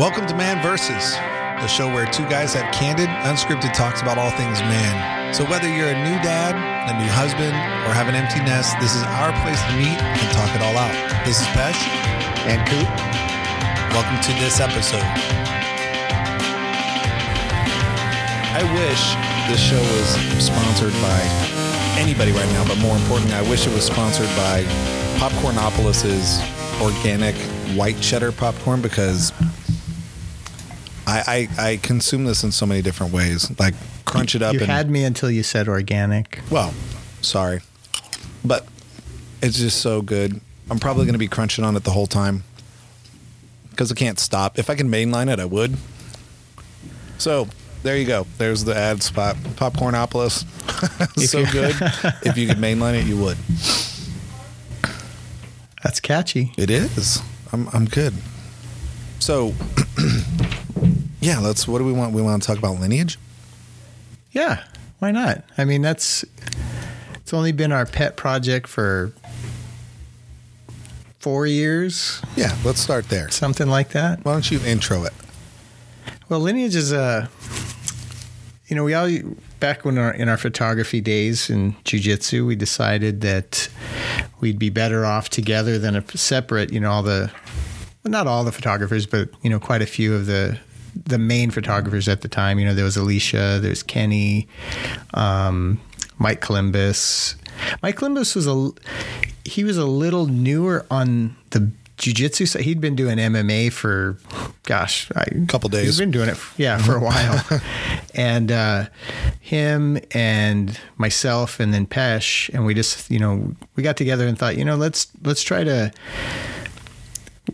Welcome to Man Versus, the show where two guys have candid, unscripted talks about all things man. So whether you're a new dad, a new husband, or have an empty nest, this is our place to meet and talk it all out. This is Pesh. And Coop. Welcome to this episode. I wish this show was sponsored by anybody right now, but more importantly, I wish it was sponsored by Popcornopolis's organic white cheddar popcorn because I, I, I consume this in so many different ways. Like crunch it up. You and, had me until you said organic. well, sorry, but it's just so good. I'm probably going to be crunching on it the whole time because I can't stop. If I can mainline it, I would. So there you go. There's the ad spot. Popcornopolis. so good. if you could mainline it, you would. That's catchy. It is. I'm I'm good. So yeah, let's what do we want? We want to talk about lineage? Yeah, why not? I mean, that's it's only been our pet project for four years, Yeah, let's start there. something like that. Why don't you intro it? Well, lineage is a, you know, we all back when our in our photography days in jujitsu, we decided that we'd be better off together than a separate. You know, all the, well, not all the photographers, but you know, quite a few of the the main photographers at the time. You know, there was Alicia, there's Kenny, um, Mike Columbus. Mike Columbus was a he was a little newer on the jujitsu side. He'd been doing MMA for, gosh, a Couple days. He's been doing it, yeah, for a while. and uh, him and myself and then Pesh, and we just, you know, we got together and thought, you know, let's let's try to.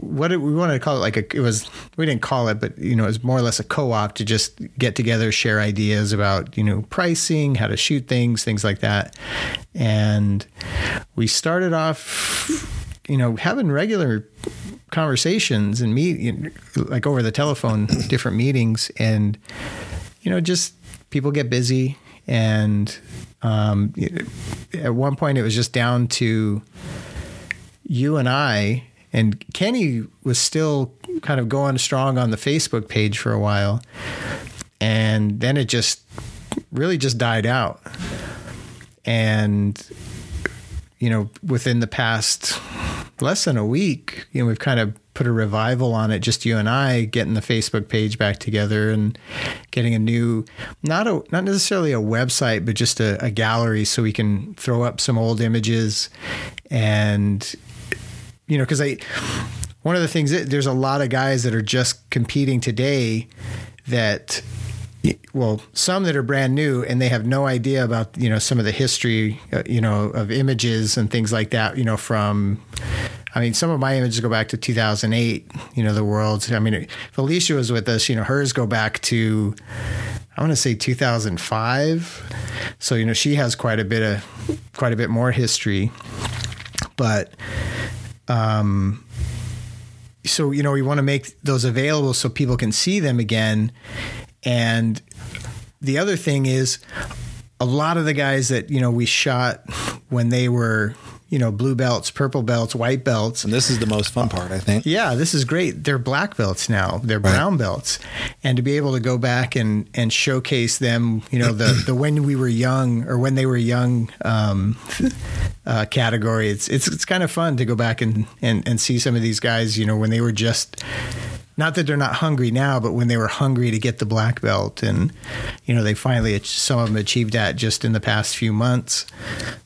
What we wanted to call it like a it was we didn't call it but you know it was more or less a co-op to just get together share ideas about you know pricing how to shoot things things like that. And we started off you know having regular conversations and meet you know, like over the telephone different meetings. And you know just people get busy. And um, at one point it was just down to you and I and Kenny was still kind of going strong on the Facebook page for a while. And then it just really just died out. And you know within the past less than a week you know we've kind of put a revival on it just you and I getting the Facebook page back together and getting a new not a not necessarily a website but just a, a gallery so we can throw up some old images. And you know because I one of the things that there's a lot of guys that are just competing today that well some that are brand new and they have no idea about you know some of the history uh, you know of images and things like that you know from I mean some of my images go back to 2008 you know the world's I mean if was with us you know hers go back to I want to say 2005 so you know she has quite a bit of quite a bit more history. But um so you know we want to make those available so people can see them again. And the other thing is a lot of the guys that you know we shot when they were you know blue belts purple belts white belts And this is the most fun part, I think. yeah, this is great. They're black belts now. They're Right. brown belts, and to be able to go back and and showcase them, you know, the the when we were young or when they were young um, uh, category. It's it's it's kind of fun to go back and and and see some of these guys. You know, when they were just. Not that they're not hungry now, but when they were hungry to get the black belt, and you know they finally some of them achieved that just in the past few months.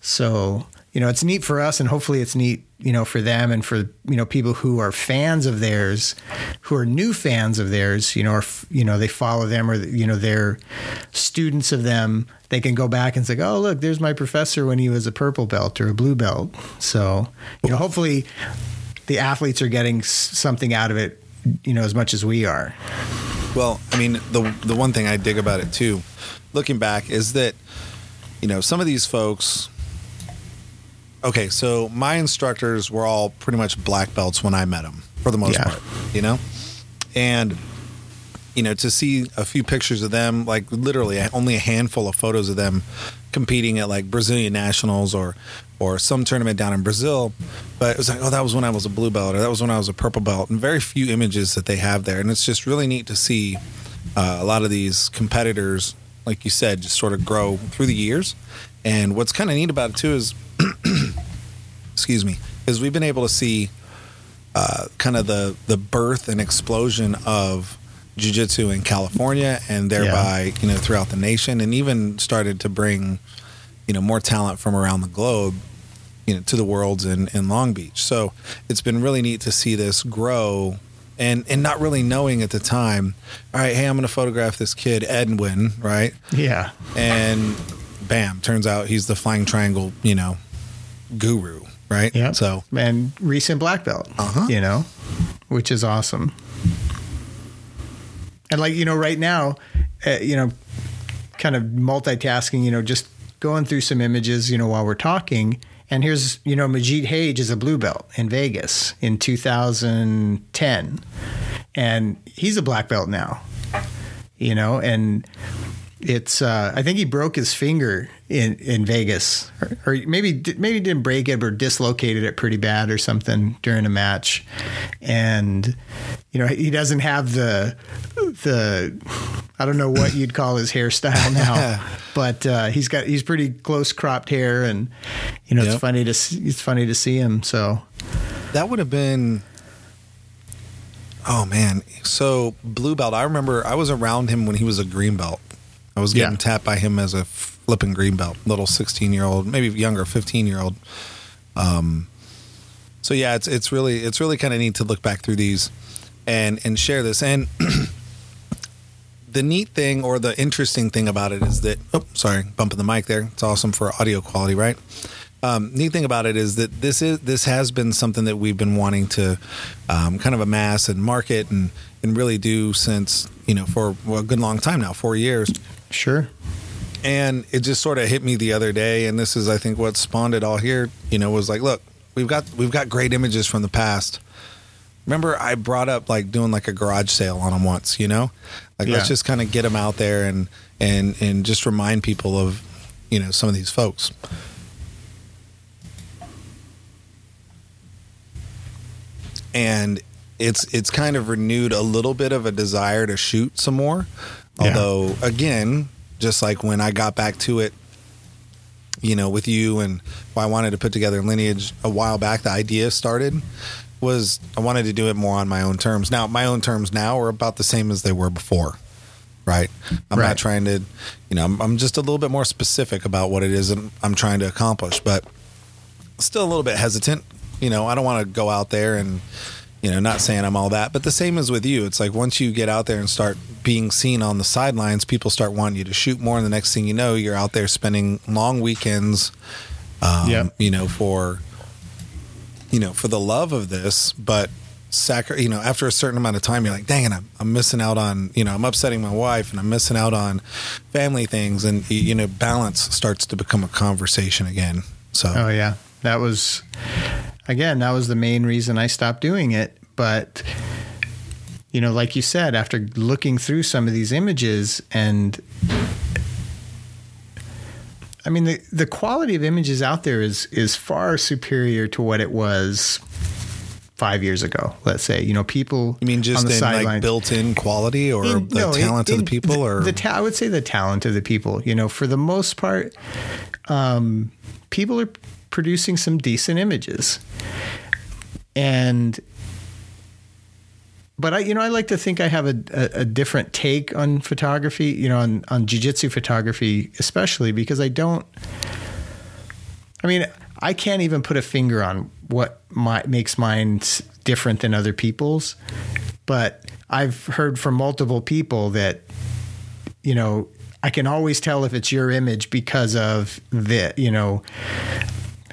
So you know it's neat for us, and hopefully it's neat you know for them and for you know people who are fans of theirs, who are new fans of theirs. You know, or you know they follow them, or you know they're students of them. They can go back and say, "Oh, look, there's my professor when he was a purple belt or a blue belt." So you know, hopefully the athletes are getting something out of it. You know, as much as we are. Well, I mean, the the one thing I dig about it too, looking back, is that you know some of these folks. Okay, so my instructors were all pretty much black belts when I met them, for the most Yeah. part, you know, and you know, to see a few pictures of them, like literally only a handful of photos of them competing at like Brazilian nationals or or some tournament down in Brazil. But it was like, oh, that was when I was a blue belt, or that was when I was a purple belt, and very few images that they have there, and it's just really neat to see uh, a lot of these competitors, like you said, just sort of grow through the years. And what's kind of neat about it too is, excuse me, is we've been able to see uh, kind of the the birth and explosion of jiu-jitsu in California and thereby yeah. you know throughout the nation and even started to bring you know more talent from around the globe you know to the worlds in, in Long Beach. So it's been really neat to see this grow and and not really knowing at the time all right hey I'm going to photograph this kid Edwin right? Yeah. And bam turns out he's the flying triangle you know guru right? Yeah so and recent black belt uh-huh. you know which is awesome. And like you know right now uh, you know kind of multitasking you know just going through some images you know while we're talking. And here's you know Magid Hage is a blue belt in Vegas in 2010 and he's a black belt now you know and it's uh, I think he broke his finger in in Vegas, or, or, maybe maybe didn't break it, but dislocated it pretty bad or something during a match, and you know he doesn't have the the I don't know what you'd call his hairstyle now, but uh, he's got he's pretty close cropped hair, and you know yep. it's funny to it's funny to see him. So that would have been Oh man. So blue belt, I remember I was around him when he was a green belt. I was getting yeah. tapped by him as a flipping green belt, little 16 year old, maybe younger, 15 year old. Um, so yeah, it's it's really it's really kind of neat to look back through these and and share this. And the neat thing or the interesting thing about it is that oh sorry, bumping the mic there. It's awesome for audio quality, right? Um, neat thing about it is that this is this has been something that we've been wanting to um, kind of amass and market and and really do since you know for a good long time now, four years. Sure. And it just sort of hit me the other day, and this is, I think, what spawned it all here. You know, was like, look, we've got we've got great images from the past. Remember, I brought up like doing like a garage sale on them once. You know, like yeah. let's just kind of get them out there and and and just remind people of you know some of these folks. And it's it's kind of renewed a little bit of a desire to shoot some more Although, yeah. again, just like when I got back to it, you know, with you and I wanted to put together lineage a while back, the idea started was I wanted to do it more on my own terms. Now, my own terms now are about the same as they were before, right? I'm right. not trying to, you know, I'm, I'm just a little bit more specific about what it is I'm trying to accomplish, but still a little bit hesitant. You know, I don't want to go out there and, you know, not saying I'm all that, but the same as with you. It's like once you get out there and start being seen on the sidelines, people start wanting you to shoot more, and the next thing you know, you're out there spending long weekends, um, yeah. you know, for you know, for the love of this, but sacri- you know, after a certain amount of time, you're like, dang it, I'm, I'm missing out on, you know, I'm upsetting my wife and I'm missing out on family things. And, you know, balance starts to become a conversation again. So, oh, yeah. That was, again, that was the main reason I stopped doing it. But, you know, like you said, after looking through some of these images and I mean the the quality of images out there is is far superior to what it was five years ago. Let's say you know people. You mean just the in like built-in quality or in, the no, talent in, of the people, the, or the ta- I would say the talent of the people. You know, for the most part, um, people are producing some decent images, and but I, you know, I like to think I have a, a, a different take on photography, you know, on, on jujitsu photography, especially because I don't, I mean, I can't even put a finger on what my, makes mine different than other people's, but I've heard from multiple people that, you know, I can always tell if it's your image because of the, you know,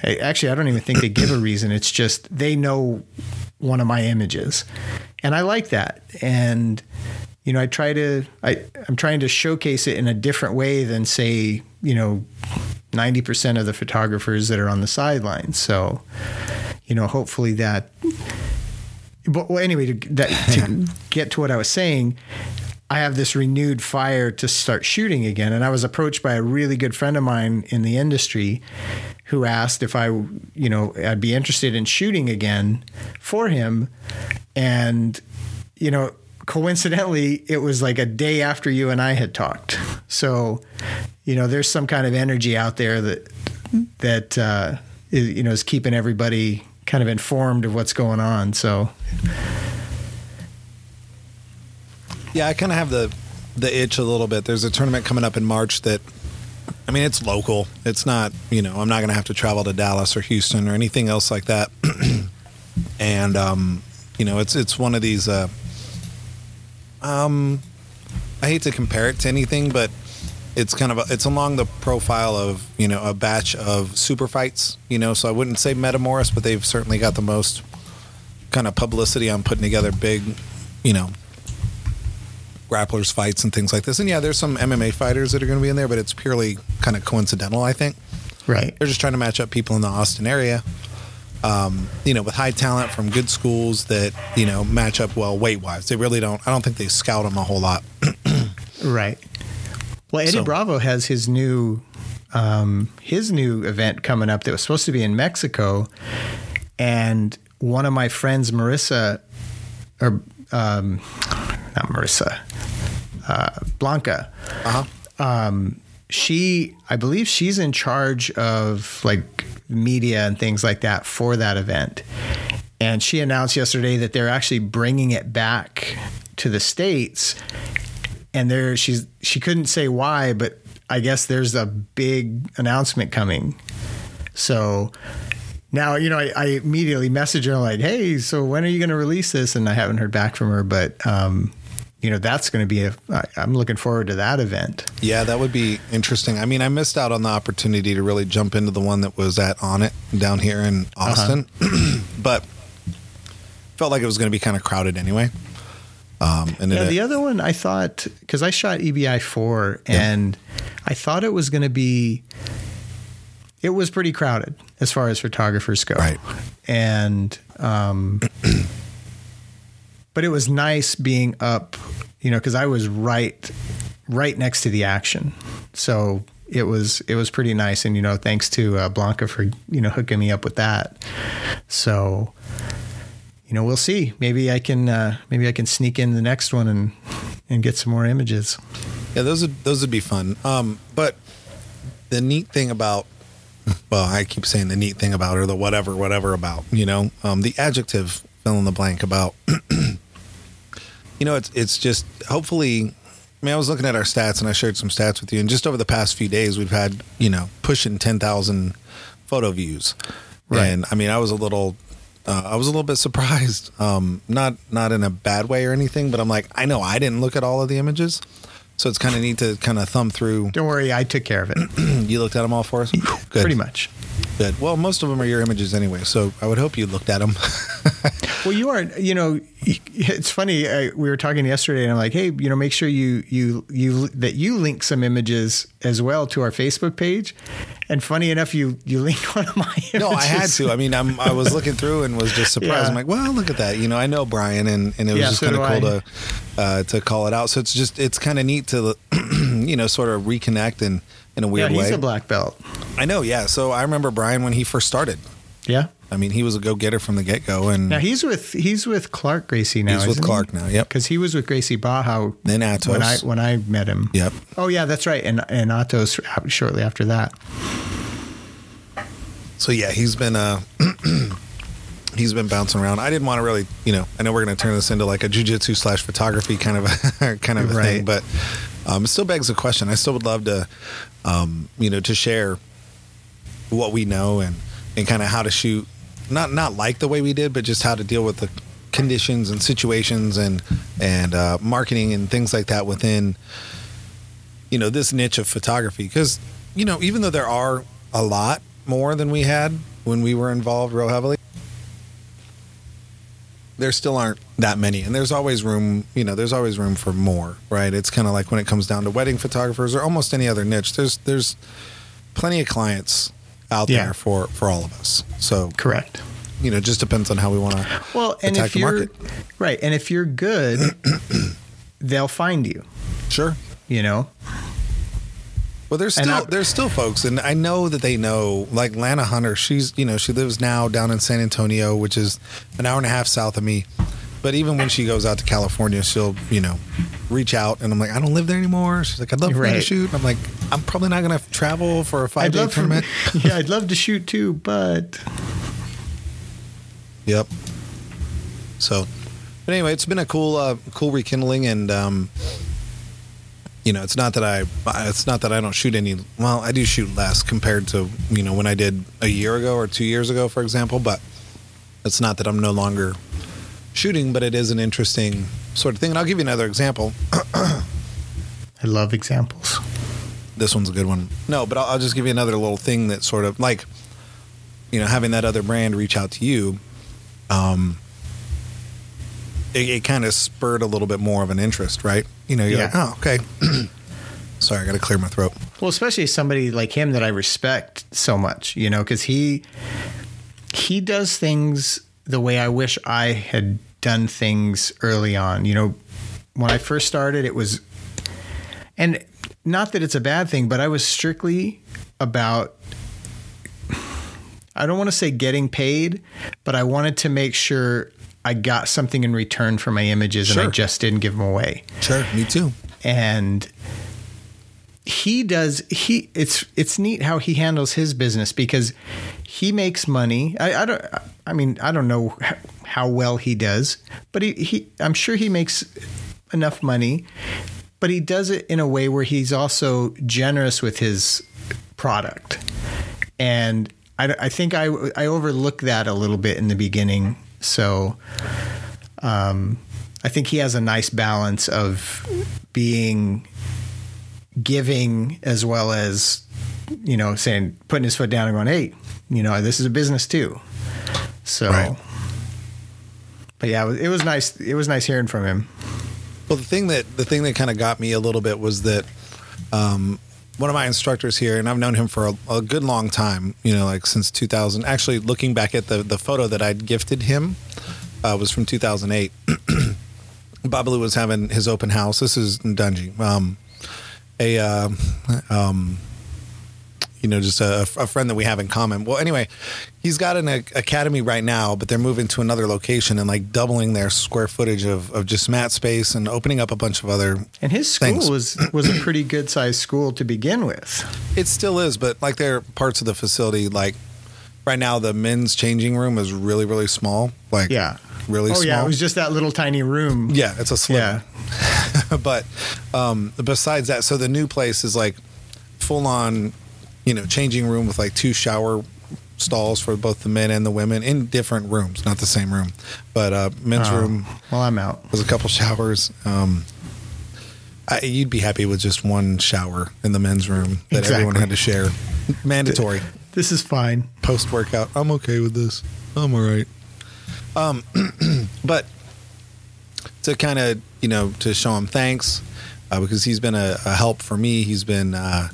actually, I don't even think they give a reason. It's just they know one of my images and I like that. And you know, I try to I I'm trying to showcase it in a different way than say you know. 90% of the photographers that are on the sidelines. So, you know, hopefully that but well, anyway, to, that, to get to what I was saying, I have this renewed fire to start shooting again. And I was approached by a really good friend of mine in the industry who asked if I, you know, I'd be interested in shooting again for him. And, you know, coincidentally, it was like a day after you and I had talked. So, you know, there's some kind of energy out there that, that, uh, is, you know, is keeping everybody kind of informed of what's going on. So, Yeah, I kind of have the the itch a little bit. There's a tournament coming up in March that I mean, it's local. It's not, you know, I'm not going to have to travel to Dallas or Houston or anything else like that. and um, you know, it's it's one of these uh um I hate to compare it to anything, but it's kind of a, it's along the profile of you know a batch of super fights. You know, so I wouldn't say Metamoris, but they've certainly got the most kind of publicity on putting together big, you know, grapplers fights and things like this. And yeah, there's some MMA fighters that are going to be in there, but it's purely kind of coincidental. I think right. they're just trying to match up people in the Austin area. Um, you know, with high talent from good schools that you know match up well weight wise. They really don't. I don't think they scout them a whole lot. Right. Well, Eddie So- Bravo has his new um, his new event coming up that was supposed to be in Mexico, and one of my friends, Marissa, or um, not Marissa, uh, Blanca. Uh huh. Um, she, I believe, she's in charge of like media and things like that for that event. And she announced yesterday that they're actually bringing it back to the states. And there, she's she couldn't say why, but I guess there's a big announcement coming. So now, you know, I, I immediately messaged her like, "Hey, so when are you going to release this?" And I haven't heard back from her, but um, you know, that's going to be a. I, I'm looking forward to that event. Yeah, that would be interesting. I mean, I missed out on the opportunity to really jump into the one that was at Onnit down here in Austin, but felt like it was going to be kind of crowded anyway. Um, and Yeah, it, the other one I thought because I shot EBI four and I thought it was going to be. It was pretty crowded as far as photographers go, Right. And, um, but it was nice being up, you know, because I was right, right next to the action, so it was it was pretty nice. And you know, thanks to uh, Blanca for you know hooking me up with that. So you know, we'll see. Maybe I can uh, maybe I can sneak in the next one and and get some more images. Yeah, those would those would be fun. Um, but the neat thing about well, I keep saying the neat thing about or the whatever whatever about you know um, the adjective fill in the blank about you know it's it's just hopefully. I mean, I was looking at our stats and I shared some stats with you, and just over the past few days, we've had you know pushing ten thousand photo views, Right. and I mean, I was a little. Uh, I was a little bit surprised, um, not not in a bad way or anything, but I'm like, I know I didn't look at all of the images, so it's kind of neat to kind of thumb through. Don't worry, I took care of it. You looked at them all for us, good, Pretty much. Good. Well, most of them are your images anyway, so I would hope you looked at them. Well, you aren't You know, it's funny. I, we were talking yesterday, and I'm like, hey, you know, make sure you you you that you link some images as well to our Facebook page. And funny enough, you you linked one of my images. no, I had to. I mean, I'm, I was looking through and was just surprised. Yeah. I'm like, well, look at that. You know, I know Brian, and, and it was Yeah, just so kind of cool I. to uh, to call it out. So it's just it's kind of neat to you know sort of reconnect in in a Yeah, weird he's way. a black belt. I know, yeah. So I remember Brian when he first started. Yeah. I mean, he was a go getter from the get go, and Now he's with he's with Clark Gracie now. he's with Clark now. Yep. because he was with Gracie Baja Then Atos. when I when I met him. Yep. Oh yeah, that's right. And and Atos shortly after that. So yeah, he's been uh he's been bouncing around. I didn't want to really, you know, I know we're going to turn this into like a jujitsu slash photography kind of a, kind of a thing, but um, it still begs the question. I still would love to, um, you know, to share what we know and and kind of how to shoot, not not like the way we did, but just how to deal with the conditions and situations and and uh, marketing and things like that within, you know, this niche of photography. Because you know, even though there are a lot more than we had when we were involved real heavily there still aren't that many and there's always room you know there's always room for more right it's kind of like when it comes down to wedding photographers or almost any other niche there's there's plenty of clients out Yeah. there for for all of us so Correct. you know just depends on how we want to Well, and attack if the you're market. right, and if you're good, they'll find you. Sure. You know, Well, there's still I- there's still folks, and I know that they know. Like Lana Hunter, she's you know she lives now down in San Antonio, which is an hour and a half south of me. But even when she goes out to California, she'll you know reach out, and I'm like, I don't live there anymore. She's like, I'd love you to shoot. I'm like, I'm probably not gonna travel for a 5 I'd day love for, yeah, I'd love to shoot too, but Yep. So, but anyway, it's been a cool, uh, cool rekindling, and um, you know, it's not that I, it's not that I don't shoot any. Well, I do shoot less compared to you know when I did a year ago or two years ago, for example. But it's not that I'm no longer shooting, but it is an interesting sort of thing. And I'll give you another example. I love examples. This one's a good one. No, but I'll, I'll just give you another little thing that sort of like, you know, having that other brand reach out to you, um, it, it kind of spurred a little bit more of an interest, right? You know, you're Yeah. like, oh, okay. Sorry, I got to clear my throat. Well, especially somebody like him that I respect so much, you know, because he he does things the way I wish I had done things early on. You know, when I first started, it was, and not that it's a bad thing, but I was strictly about. I don't want to say getting paid, but I wanted to make sure I got something in return for my images, and I just didn't give them away. Sure, me too. and he does he it's it's neat how he handles his business because he makes money. I, I don't i mean i don't know how well he does but he, he i'm sure he makes enough money but he does it in a way where he's also generous with his product. And i, I think i i overlooked that a little bit in the beginning so um, I think he has a nice balance of being giving as well as you know saying putting his foot down and going, hey, you know this is a business too. So, Right. but yeah, it was, nice. It was nice hearing from him. Well, the thing that the thing that kind of got me a little bit was that um, one of my instructors here, and I've known him for a, a good long time. You know, like since 2000. Actually, looking back at the the photo that I'd gifted him uh, was from 2008. Babalu was having his open house. This is in Dungy. Um, a uh, um, you know, just a, a friend that we have in common. Well, anyway, he's got an a- academy right now, but they're moving to another location and like doubling their square footage of, of just mat space and opening up a bunch of other. And his school Thanks. was was a pretty good sized school to begin with. It still is, but like there are parts of the facility, like right now, the men's changing room is really, really small. Like, Yeah. really oh small. yeah, it was just that little tiny room. Yeah, it's a sliver. Yeah. but um, besides that, so the new place is like full on, you know, changing room with like two shower stalls for both the men and the women in different rooms, not the same room. But uh, men's Oh, room Well, I'm out. was a couple showers. Um, I, you'd be happy with just one shower in the men's room that everyone had to share. Mandatory This is fine. post workout. I'm okay with this. I'm all right. Um, but to kind of you know to show him thanks uh, because he's been a, a help for me. He's been uh,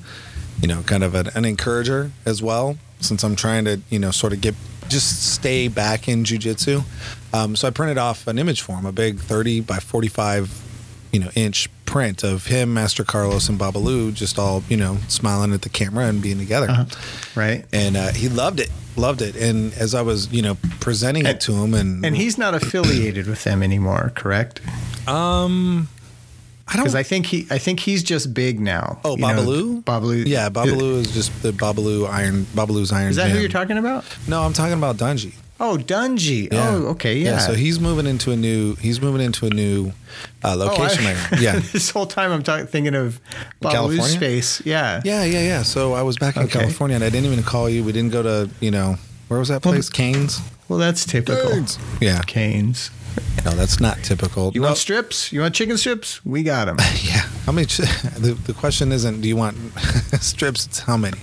you know kind of an, an encourager as well since I'm trying to you know sort of get just stay back in jujitsu. Um, so I printed off an image for him, a big 30 by 45 you know inch print of him, Master Carlos, and Babalu just all you know smiling at the camera and being together Uh-huh. Right. and uh, he loved it, loved it. And as I was, you know, presenting it to him, and And he's not affiliated with them anymore, correct? um, I don't. Because I think he, I think he's just big now. oh, You know, Babalu, Babalu. yeah, Babalu is just the Babalu Iron, Babalu's Iron. Is that who you're talking about? No, I'm talking about Dungy. Oh, Dungy. Yeah. Oh, okay, yeah. So he's moving into a new. He's moving into a new uh, Oh, location. I- Yeah. this whole time I'm talking, thinking of Babalu's space. Yeah. Yeah, yeah, yeah. So I was back in Okay. California, and I didn't even call you. We didn't go to, you know, where was that place? Canes. Well, that's typical. Canes. Yeah. Canes. No, that's not typical. You No. want strips? You want chicken strips? We got them. Yeah. How many? ch- The, the question isn't do you want strips? It's how many.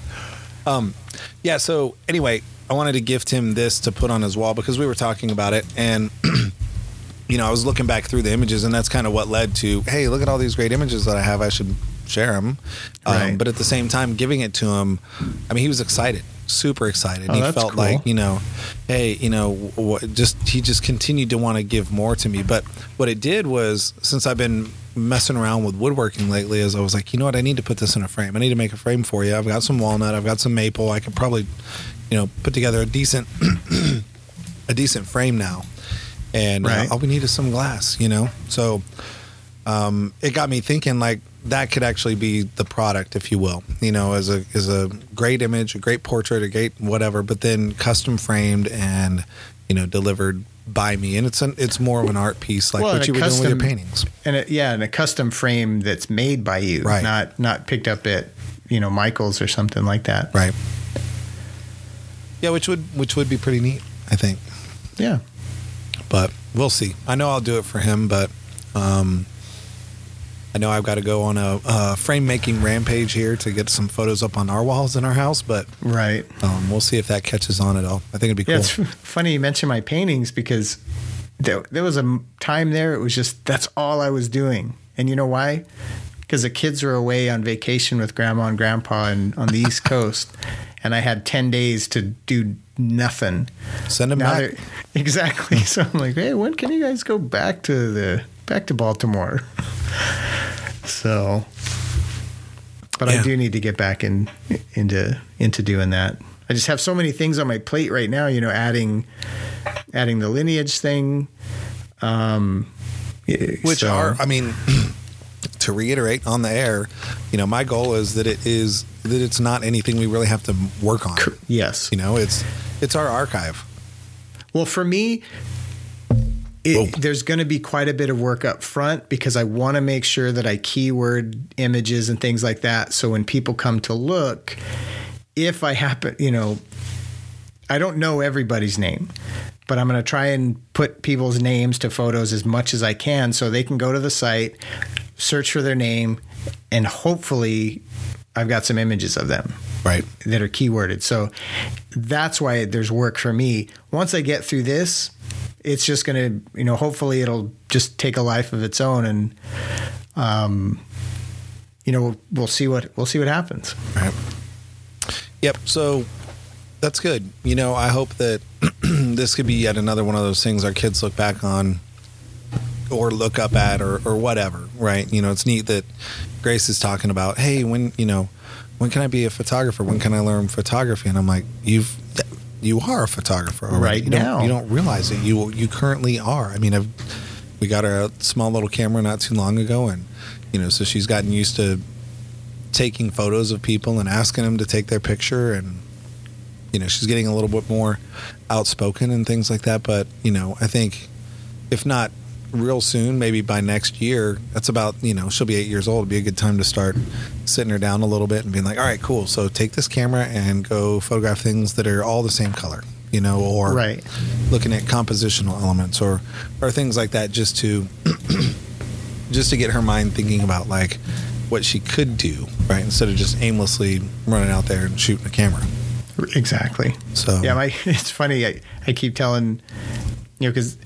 Um, yeah. So anyway, I wanted to gift him this to put on his wall because we were talking about it, and you know, I was looking back through the images, and that's kind of what led to, hey, look at all these great images that I have. I should share them. Um, Right. but at the same time, giving it to him, I mean, he was excited. Super excited. Oh, he felt cool. like you know, hey, you know, what, just he just continued to want to give more to me. But what it did was, since I've been messing around with woodworking lately, is I was like, you know what, I need to put this in a frame. I need to make a frame for you. I've got some walnut. I've got some maple. I could probably, you know, put together a decent, a decent frame now. And uh, all we need is some glass, you know. So um, it got me thinking like that could actually be the product, if you will, you know, as a as a great image, a great portrait, a great whatever, but then custom framed and you know delivered by me, and it's an it's more of an art piece like Well, what you a were doing with your paintings, And it, yeah, and a custom frame that's made by you, Right. not not picked up at you know Michaels or something like that. right? Yeah, which would which would be pretty neat, I think. Yeah. but we'll see. I know I'll do it for him, but um, I know I've got to go on a, a frame making rampage here to get some photos up on our walls in our house. But Right. um, we'll see if that catches on at all. I think it'd be cool. Yeah, it's funny you mention my paintings because there, there was a time there it was just that's all I was doing. And you know why? Because the kids were away on vacation with grandma and grandpa and on the East Coast, and I had ten days to do nothing. Send him Now back. exactly. So I'm like, hey, when can you guys go back to the back to Baltimore? so, but Yeah. I do need to get back in into into doing that. I just have so many things on my plate right now. You know, adding adding the lineage thing. Um, Which so- are, I mean, to reiterate on the air, you know, my goal is that it is that it's not anything we really have to work on. yes. You know, it's it's our archive. Well, for me, it, there's going to be quite a bit of work up front because I want to make sure that I keyword images and things like that. So when people come to look, if I happen, you know, I don't know everybody's name, but I'm going to try and put people's names to photos as much as I can so they can go to the site, search for their name, and hopefully I've got some images of them Right. that are keyworded. So that's why there's work for me. Once I get through this, it's just going to, you know, hopefully it'll just take a life of its own and um you know, we'll, we'll see what we'll see what happens. Right. Yep. So that's good. You know, I hope that this could be yet another one of those things our kids look back on or look up at or, or whatever, right? You know, it's neat that Grace is talking about, hey, when, you know, when can I be a photographer? When can I learn photography? And I'm like, you've, you are a photographer already. Right you don't, now. You don't realize it. You, you currently are. I mean, I've, we got a small little camera not too long ago and, you know, so she's gotten used to taking photos of people and asking them to take their picture and you know she's getting a little bit more outspoken and things like that but you know i think if not real soon maybe by next year that's about you know she'll be eight years old it'd be a good time to start sitting her down a little bit and being like all right cool so take this camera and go photograph things that are all the same color you know or Right. looking at compositional elements or or things like that just to just to get her mind thinking about like what she could do right instead of just aimlessly running out there and shooting a camera Exactly. so Yeah, my it's funny. I, I keep telling you know because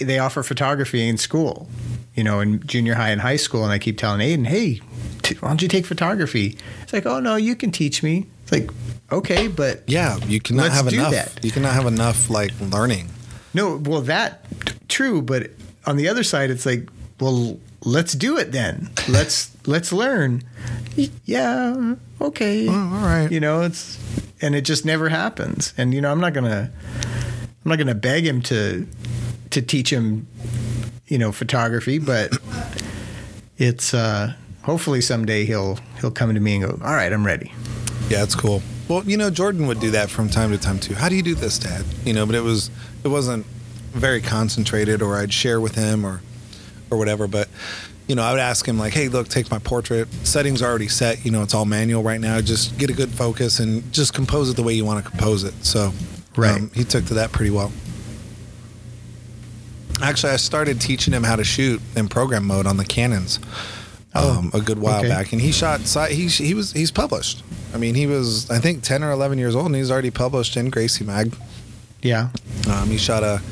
they offer photography in school, you know, in junior high and high school, and I keep telling Aiden, hey, t- why don't you take photography? It's like, oh no, you can teach me. It's like, okay, but yeah you cannot have enough that. you cannot have enough like learning no, well that true, but on the other side, it's like, well, let's do it then. Let's let's learn. Yeah, okay. Oh, all right you know it's and it just never happens and you know i'm not gonna i'm not gonna beg him to to teach him you know photography but it's uh hopefully someday he'll he'll come to me and go all right i'm ready Yeah, it's cool. Well, you know, Jordan would do that from time to time too. How do you do this, Dad? You know, but it was it wasn't very concentrated, or I'd share with him, or or whatever. But you know, I would ask him like, "Hey, look, take my portrait. Settings are already set. You know, it's all manual right now. Just get a good focus and just compose it the way you want to compose it." So, Right. um, he took to that pretty well. Actually, I started teaching him how to shoot in program mode on the Canons Oh, um, a good while okay. back, and he shot. He he was he's published. I mean, he was I think ten or eleven years old, and he's already published in Gracie Mag. yeah Um, he shot a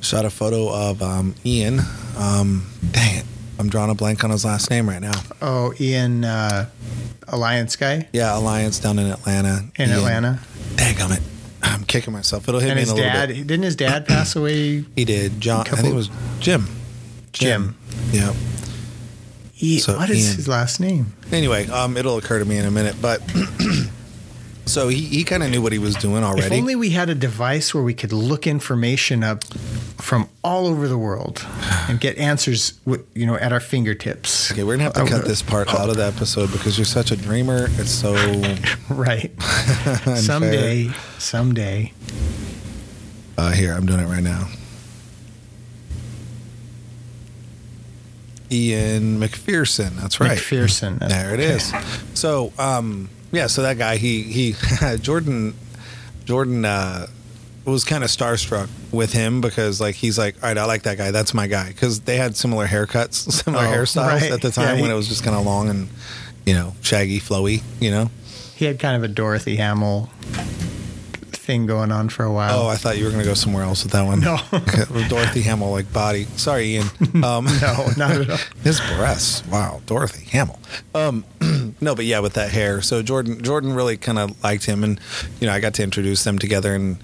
shot a photo of um, Ian. Um, dang it, I'm drawing a blank on his last name right now. Oh, Ian uh, Alliance guy Yeah, Alliance down in Atlanta. in Ian- Atlanta, Daggum it. Kicking myself. It'll hit and me his in a little bit. didn't his dad pass away? He did. John. I think it was Jim. Jim. Yeah. Ian, So what is Ian- his last name? Anyway, um, it'll occur to me in a minute, but so he, he kind of knew what he was doing already. If already. only we had a device where we could look information up from all over the world and get answers, you know, at our fingertips. okay, we're gonna have to cut this part out of the episode because you're such a dreamer. It's so Right. someday, someday. Uh, here, I'm doing it right now. Ian McPherson. That's right. McPherson. That's- There it is. So, um, yeah, so that guy, he he Jordan Jordan uh, was kind of starstruck with him because like he's like, all right, I like that guy. That's my guy because they had similar haircuts, similar Oh, hairstyles right. at the time Yeah, when it was just kind of long and you know shaggy, flowy. You know. He had kind of a Dorothy Hamill thing going on for a while. Oh, I thought you were going to go somewhere else with that one. No. Dorothy Hamill like body. Sorry, Ian. Um, no, not at all. His breasts. Wow, Dorothy Hamill. Um, no, but yeah, with that hair. So Jordan, Jordan really kind of liked him, and you know, I got to introduce them together. And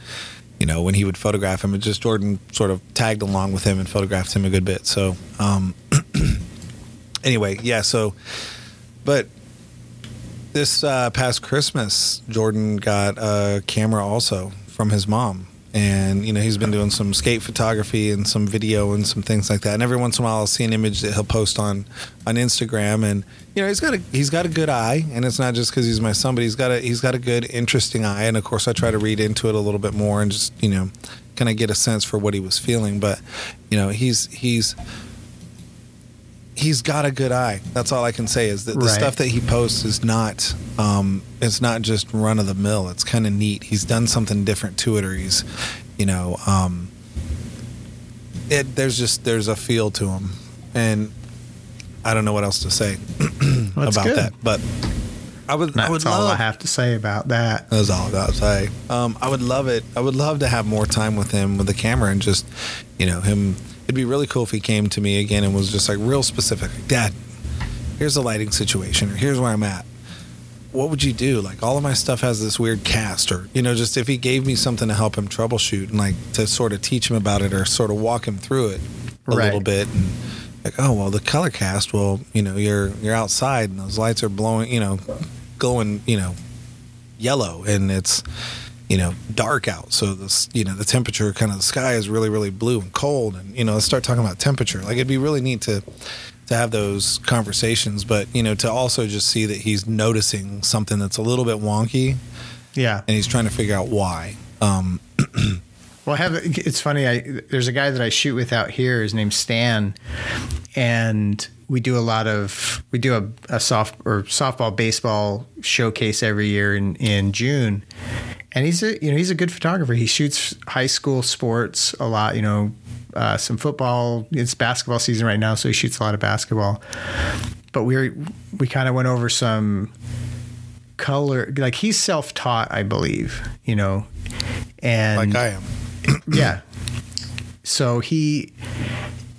you know, when he would photograph him, it just Jordan sort of tagged along with him and photographed him a good bit. So, um, anyway, yeah. So, but this uh, past Christmas, Jordan got a camera also from his mom. And you know he's been doing some skate photography and some video and some things like that. And every once in a while, I'll see an image that he'll post on on Instagram. And you know he's got a he's got a good eye. And it's not just because he's my son, but he's got a he's got a good, interesting eye. And of course, I try to read into it a little bit more and just you know kind of get a sense for what he was feeling. But you know he's he's he's got a good eye. That's all I can say is that the Right. stuff that he posts is not um, it's not just run of the mill. It's kind of neat. He's done something different to it, or he's you know um, it. There's just there's a feel to him, and I don't know what else to say That's about good. that. But I would I would That's all love I have to say about that. that's all I got to say. Um, I would love it. I would love to have more time with him with the camera and just, you know, him. It'd be really cool if he came to me again and was just like real specific. Like, Dad, here's the lighting situation, or here's where I'm at. What would you do? Like all of my stuff has this weird cast, or you know, just if he gave me something to help him troubleshoot and like to sort of teach him about it or sort of walk him through it a Right. little bit and like, oh well, the color cast. Well, you know, you're you're outside and those lights are blowing, you know, glowing, you know, yellow and it's you know dark out so this you know the temperature kind of the sky is really really blue and cold and you know let's start talking about temperature like it'd be really neat to to have those conversations but you know to also just see that he's noticing something that's a little bit wonky Yeah. and he's trying to figure out why um Well, I have it's funny. I there's a guy that I shoot with out here. His name's Stan, and we do a lot of we do a, a soft or softball baseball showcase every year in in June. And he's a you know he's a good photographer. He shoots high school sports a lot. You know, uh, some football. It's basketball season right now, so he shoots a lot of basketball. But we were, we kind of went over some color. Like he's self taught, I believe. You know, and like i am yeah. So he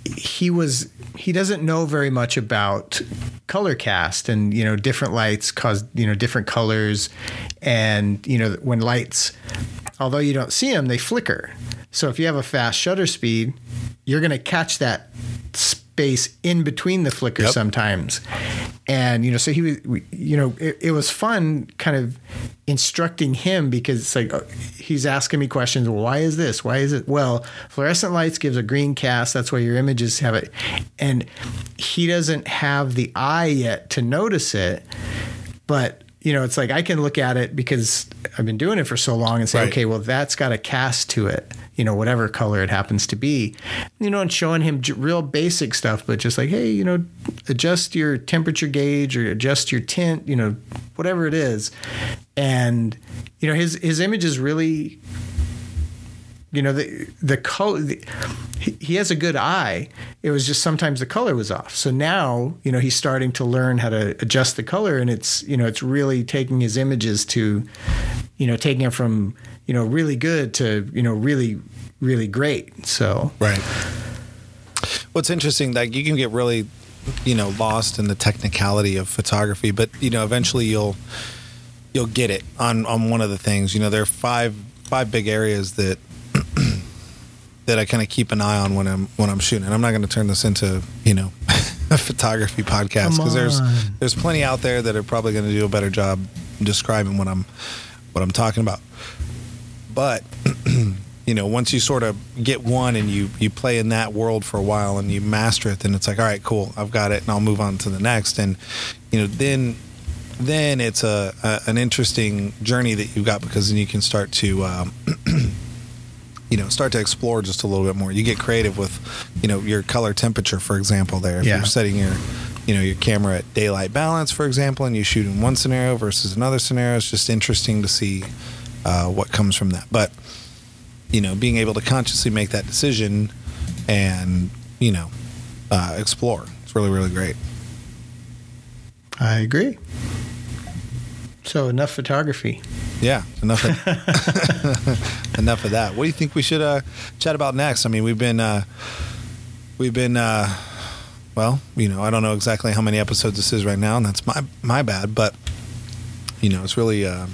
he was he doesn't know very much about color cast and you know different lights cause you know different colors and you know when lights although you don't see them they flicker. So if you have a fast shutter speed, you're going to catch that space in between the flicker Yep. sometimes. And you know, so he was, you know, it, it was fun, kind of instructing him because it's like uh, he's asking me questions. Well, why is this? Why is it? Well, fluorescent lights gives a green cast. That's why your images have it. And he doesn't have the eye yet to notice it, but you know, it's like I can look at it because I've been doing it for so long and say, Right. okay, well, that's got a cast to it, you know, whatever color it happens to be, you know, and showing him j- real basic stuff, but just like, hey, you know, adjust your temperature gauge or adjust your tint, you know, whatever it is. And, you know, his, his image is really, you know, the, the color, the, he, has a good eye. It was just sometimes the color was off. So now, you know, he's starting to learn how to adjust the color and it's, you know, it's really taking his images to, you know, taking it from, you know, really good to, you know, really, really great. So, Right. What's interesting, like you can get really you know lost in the technicality of photography, but you know eventually you'll you'll get it on on one of the things. You know, there are five five big areas that that I kind of keep an eye on when I'm when I'm shooting. And I'm not going to turn this into you know a photography podcast because there's there's plenty out there that are probably going to do a better job describing what I'm what I'm talking about. But you know, once you sort of get one and you you play in that world for a while and you master it, then it's like, all right, cool, I've got it, and I'll move on to the next. And you know, then then it's a, a an interesting journey that you've got because then you can start to. Um, you know, start to explore just a little bit more. You get creative with, you know, your color temperature, for example. There, if Yeah. you're setting your, you know, your camera at daylight balance, for example, and you shoot in one scenario versus another scenario, it's just interesting to see uh, what comes from that. But you know, being able to consciously make that decision and you know uh, explore, it's really really great. I agree. So enough photography. Yeah, enough of, enough of that. What do you think we should uh, chat about next? I mean, we've been uh, we've been uh, well, you know, I don't know exactly how many episodes this is right now, and that's my my bad. But you know, it's really uh, uh,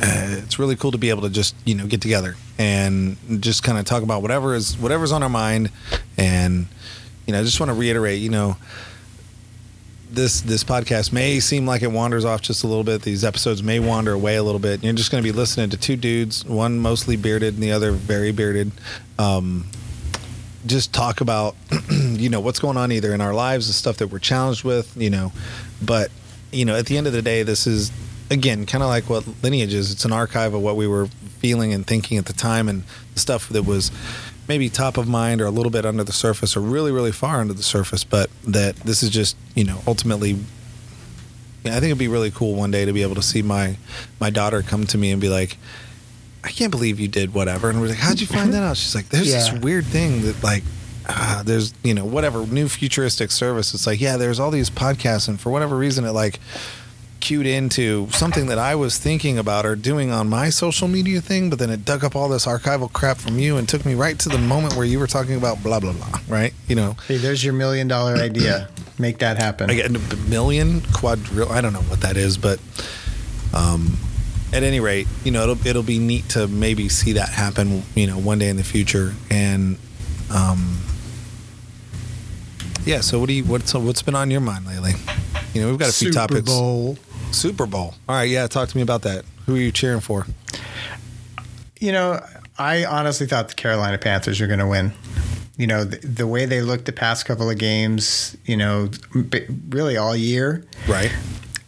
it's really cool to be able to just you know get together and just kind of talk about whatever is whatever's on our mind, and you know, I just want to reiterate, you know this this podcast may seem like it wanders off just a little bit. These episodes may wander away a little bit. You're just going to be listening to two dudes, one mostly bearded and the other very bearded. Um, just talk about you know what's going on either in our lives, the stuff that we're challenged with, you know. But you know, at the end of the day, this is again kind of like what lineage is. It's an archive of what we were feeling and thinking at the time, and the stuff that was maybe top of mind or a little bit under the surface or really really far under the surface but that this is just you know ultimately yeah, I think it'd be really cool one day to be able to see my my daughter come to me and be like I can't believe you did whatever. And we're like how'd you find that out? She's like there's Yeah. this weird thing that like uh, there's you know whatever new futuristic service. It's like yeah there's all these podcasts and for whatever reason it like cued into something that I was thinking about or doing on my social media thing, but then it dug up all this archival crap from you and took me right to the moment where you were talking about blah blah blah, right? You know, Hey, there's your million dollar idea. Make that happen. I get a million quadril. I don't know what that is, but um, at any rate, you know, it'll it'll be neat to maybe see that happen, you know, one day in the future. And um, yeah, so what do you what's what's been on your mind lately? You know, we've got a few Super topics. Bowl. Super Bowl. All right, yeah, talk to me about that. Who are you cheering for? You know, I honestly thought the Carolina Panthers were going to win. You know, the, the way they looked the past couple of games, you know, b- really all year. Right.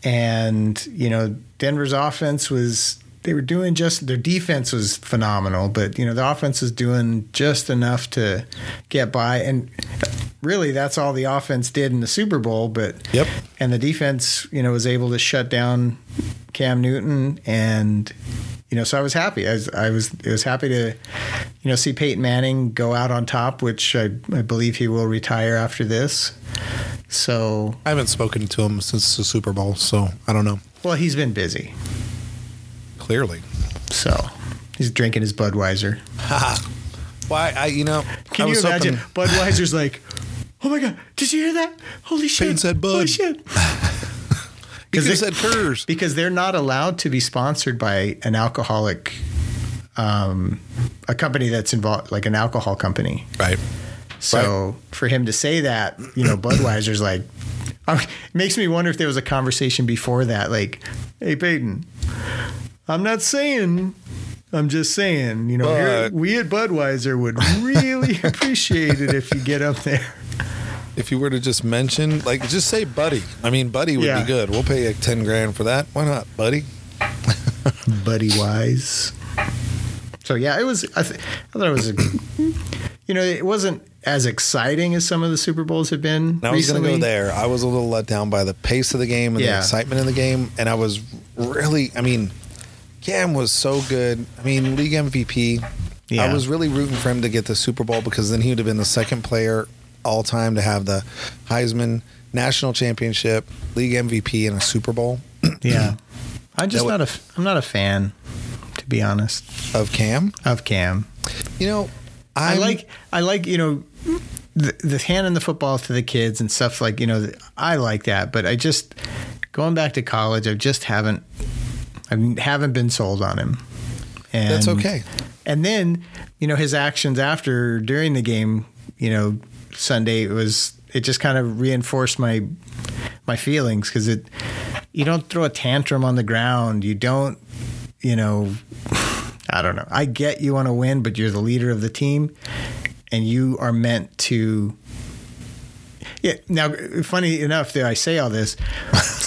And, you know, Denver's offense was, they were doing just, their defense was phenomenal, but, you know, the offense was doing just enough to get by. And really, that's all the offense did in the Super Bowl. But, Yep. and the defense, you know, was able to shut down Cam Newton and you know, so I was happy. I was, I was, I was happy to, you know, see Peyton Manning go out on top, which I, I believe he will retire after this. So, I haven't spoken to him since the Super Bowl, so I don't know. well, he's been busy. Clearly. So he's drinking his Budweiser. Why? I, you know, Can I you imagine? hoping- Budweiser's like, oh my God, did you hear that? Holy shit. Peyton said Bud. Holy shit. He could have they- said Coors. because they're not allowed to be sponsored by an alcoholic, um, a company that's involved, like an alcohol company. Right. So for him to say that, you know, Budweiser's like, I- it makes me wonder if there was a conversation before that, like, hey Peyton, I'm not saying, I'm just saying, you know, here, But- we at Budweiser would really appreciate it if you get up there. If you were to just mention, like, just say Buddy. I mean, Buddy would Yeah. be good. We'll pay you 10 grand for that. Why not, Buddy? Buddy Wise. So yeah, it was. I, th- I thought it was. A, you know, it wasn't as exciting as some of the Super Bowls have been. And I was going recently. to go there. I was a little let down by the pace of the game and the excitement in the game. And I was really, I mean, Cam was so good. I mean, league MVP. Yeah. I was really rooting for him to get the Super Bowl because then he would have been the second player all time to have the Heisman national championship, league MVP, and a Super Bowl Yeah, I'm just would- not a. I'm not a fan, to be honest, of Cam. of Cam. You know, i I'm, like. I like. You know, the, the handing the football to the kids and stuff like you know I like that, but I just going back to college, I just haven't I haven't been sold on him. And, That's okay. And then you know his actions after during the game, you know Sunday it was it just kind of reinforced my my feelings because it you don't throw a tantrum on the ground, you don't you know I don't know. I get you want to win, but you're the leader of the team and you are meant to yeah now funny enough that i say all this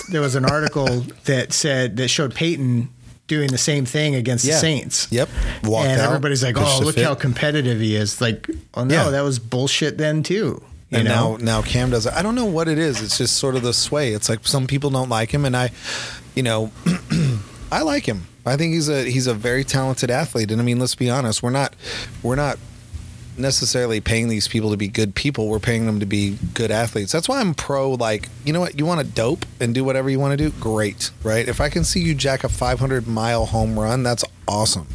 there was an article that said that showed peyton doing the same thing against Yeah. the saints Yep. Walked and out, everybody's like oh look fit." how competitive he is like oh no Yeah. that was bullshit then too you and know now now Cam does it. I don't know what it is. It's just sort of the sway. It's like some people don't like him, and I, you know, I like him. I think he's a he's a very talented athlete. And I mean, let's be honest, we're not we're not necessarily paying these people to be good people. We're paying them to be good athletes. That's why I'm pro. Like, you know what? You want to dope and do whatever you want to do. Great, right? If I can see you jack a 500 mile home run, that's awesome.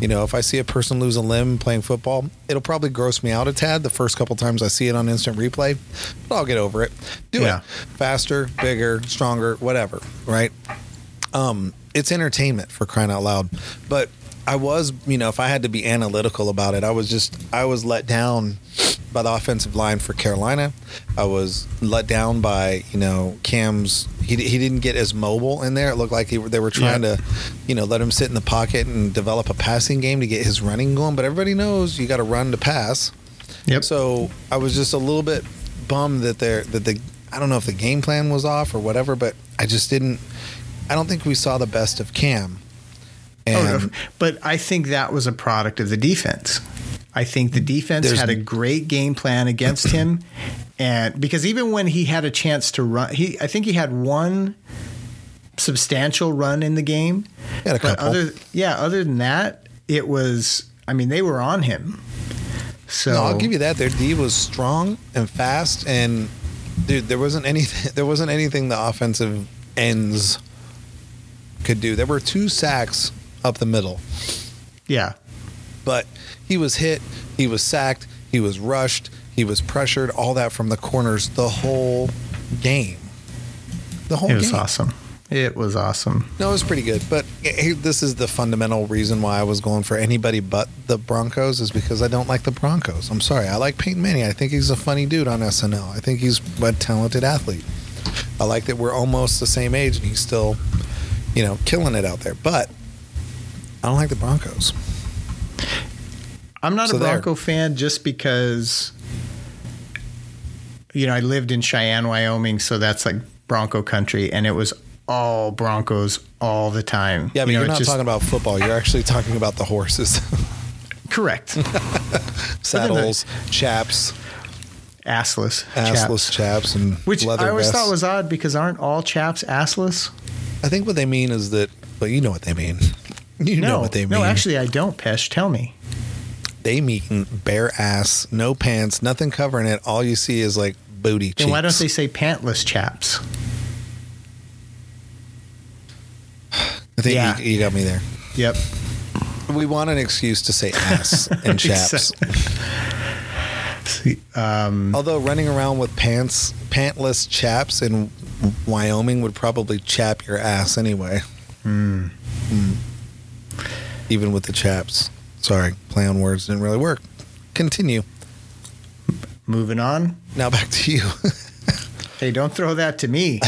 You know, if I see a person lose a limb playing football, it'll probably gross me out a tad the first couple times I see it on instant replay, but I'll get over it. Do Yeah. it faster, bigger, stronger, whatever, right? Um, it's entertainment for crying out loud. But I was, you know, if I had to be analytical about it, I was just, I was let down by the offensive line for Carolina. I was let down by, you know, Cam's. He, he didn't get as mobile in there. It looked like he, they were trying Yeah. to, you know, let him sit in the pocket and develop a passing game to get his running going. But everybody knows you got to run to pass. yep So I was just a little bit bummed that they're that the I don't know if the game plan was off or whatever, but I just didn't. I don't think we saw the best of Cam. Oh, and Oh, but I think that was a product of the defense. I think the defense had a great game plan against him, and because even when he had a chance to run, he I think he had one substantial run in the game. He had a but couple. other yeah, other than that, it was. I mean, they were on him. So no, I'll give you that. Their D was strong and fast, and dude, there wasn't anything. There wasn't anything the offensive ends could do. There were two sacks up the middle, Yeah, but he was hit, he was sacked, he was rushed, he was pressured, all that from the corners the whole game. The whole game. it was game. awesome. It was awesome. No, it was pretty good. But this is the fundamental reason why I was going for anybody but the Broncos is because I don't like the Broncos. I'm sorry. I like Peyton Manning. I think he's a funny dude on SNL. I think he's a talented athlete. I like that we're almost the same age and he's still, you know, killing it out there. But I don't like the Broncos. I'm not So a there. Bronco fan just because you know I lived in Cheyenne, Wyoming, so that's like Bronco country, and it was all Broncos all the time. Yeah, but you know, are not just- talking about football. You're actually talking about the horses, correct. saddles, chaps, assless, assless chaps. chaps, and Which leather I always vests. thought was odd because aren't all chaps assless? I think what they mean is that, but you know what they mean. You no, know what they mean. no, actually, I don't. Pesh, tell me. they mean bare ass, no pants, nothing covering it. All you see is like booty cheeks. Then why don't they say pantless chaps? I think Yeah. you, you got me there. Yep. We want an excuse to say ass and chaps. See, um, Although running around with pants, pantless chaps in Wyoming would probably chap your ass anyway. hmm. Mm. Even with the chaps. Sorry, play on words didn't really work. Continue. moving on. Now back to you. Hey, don't throw that to me.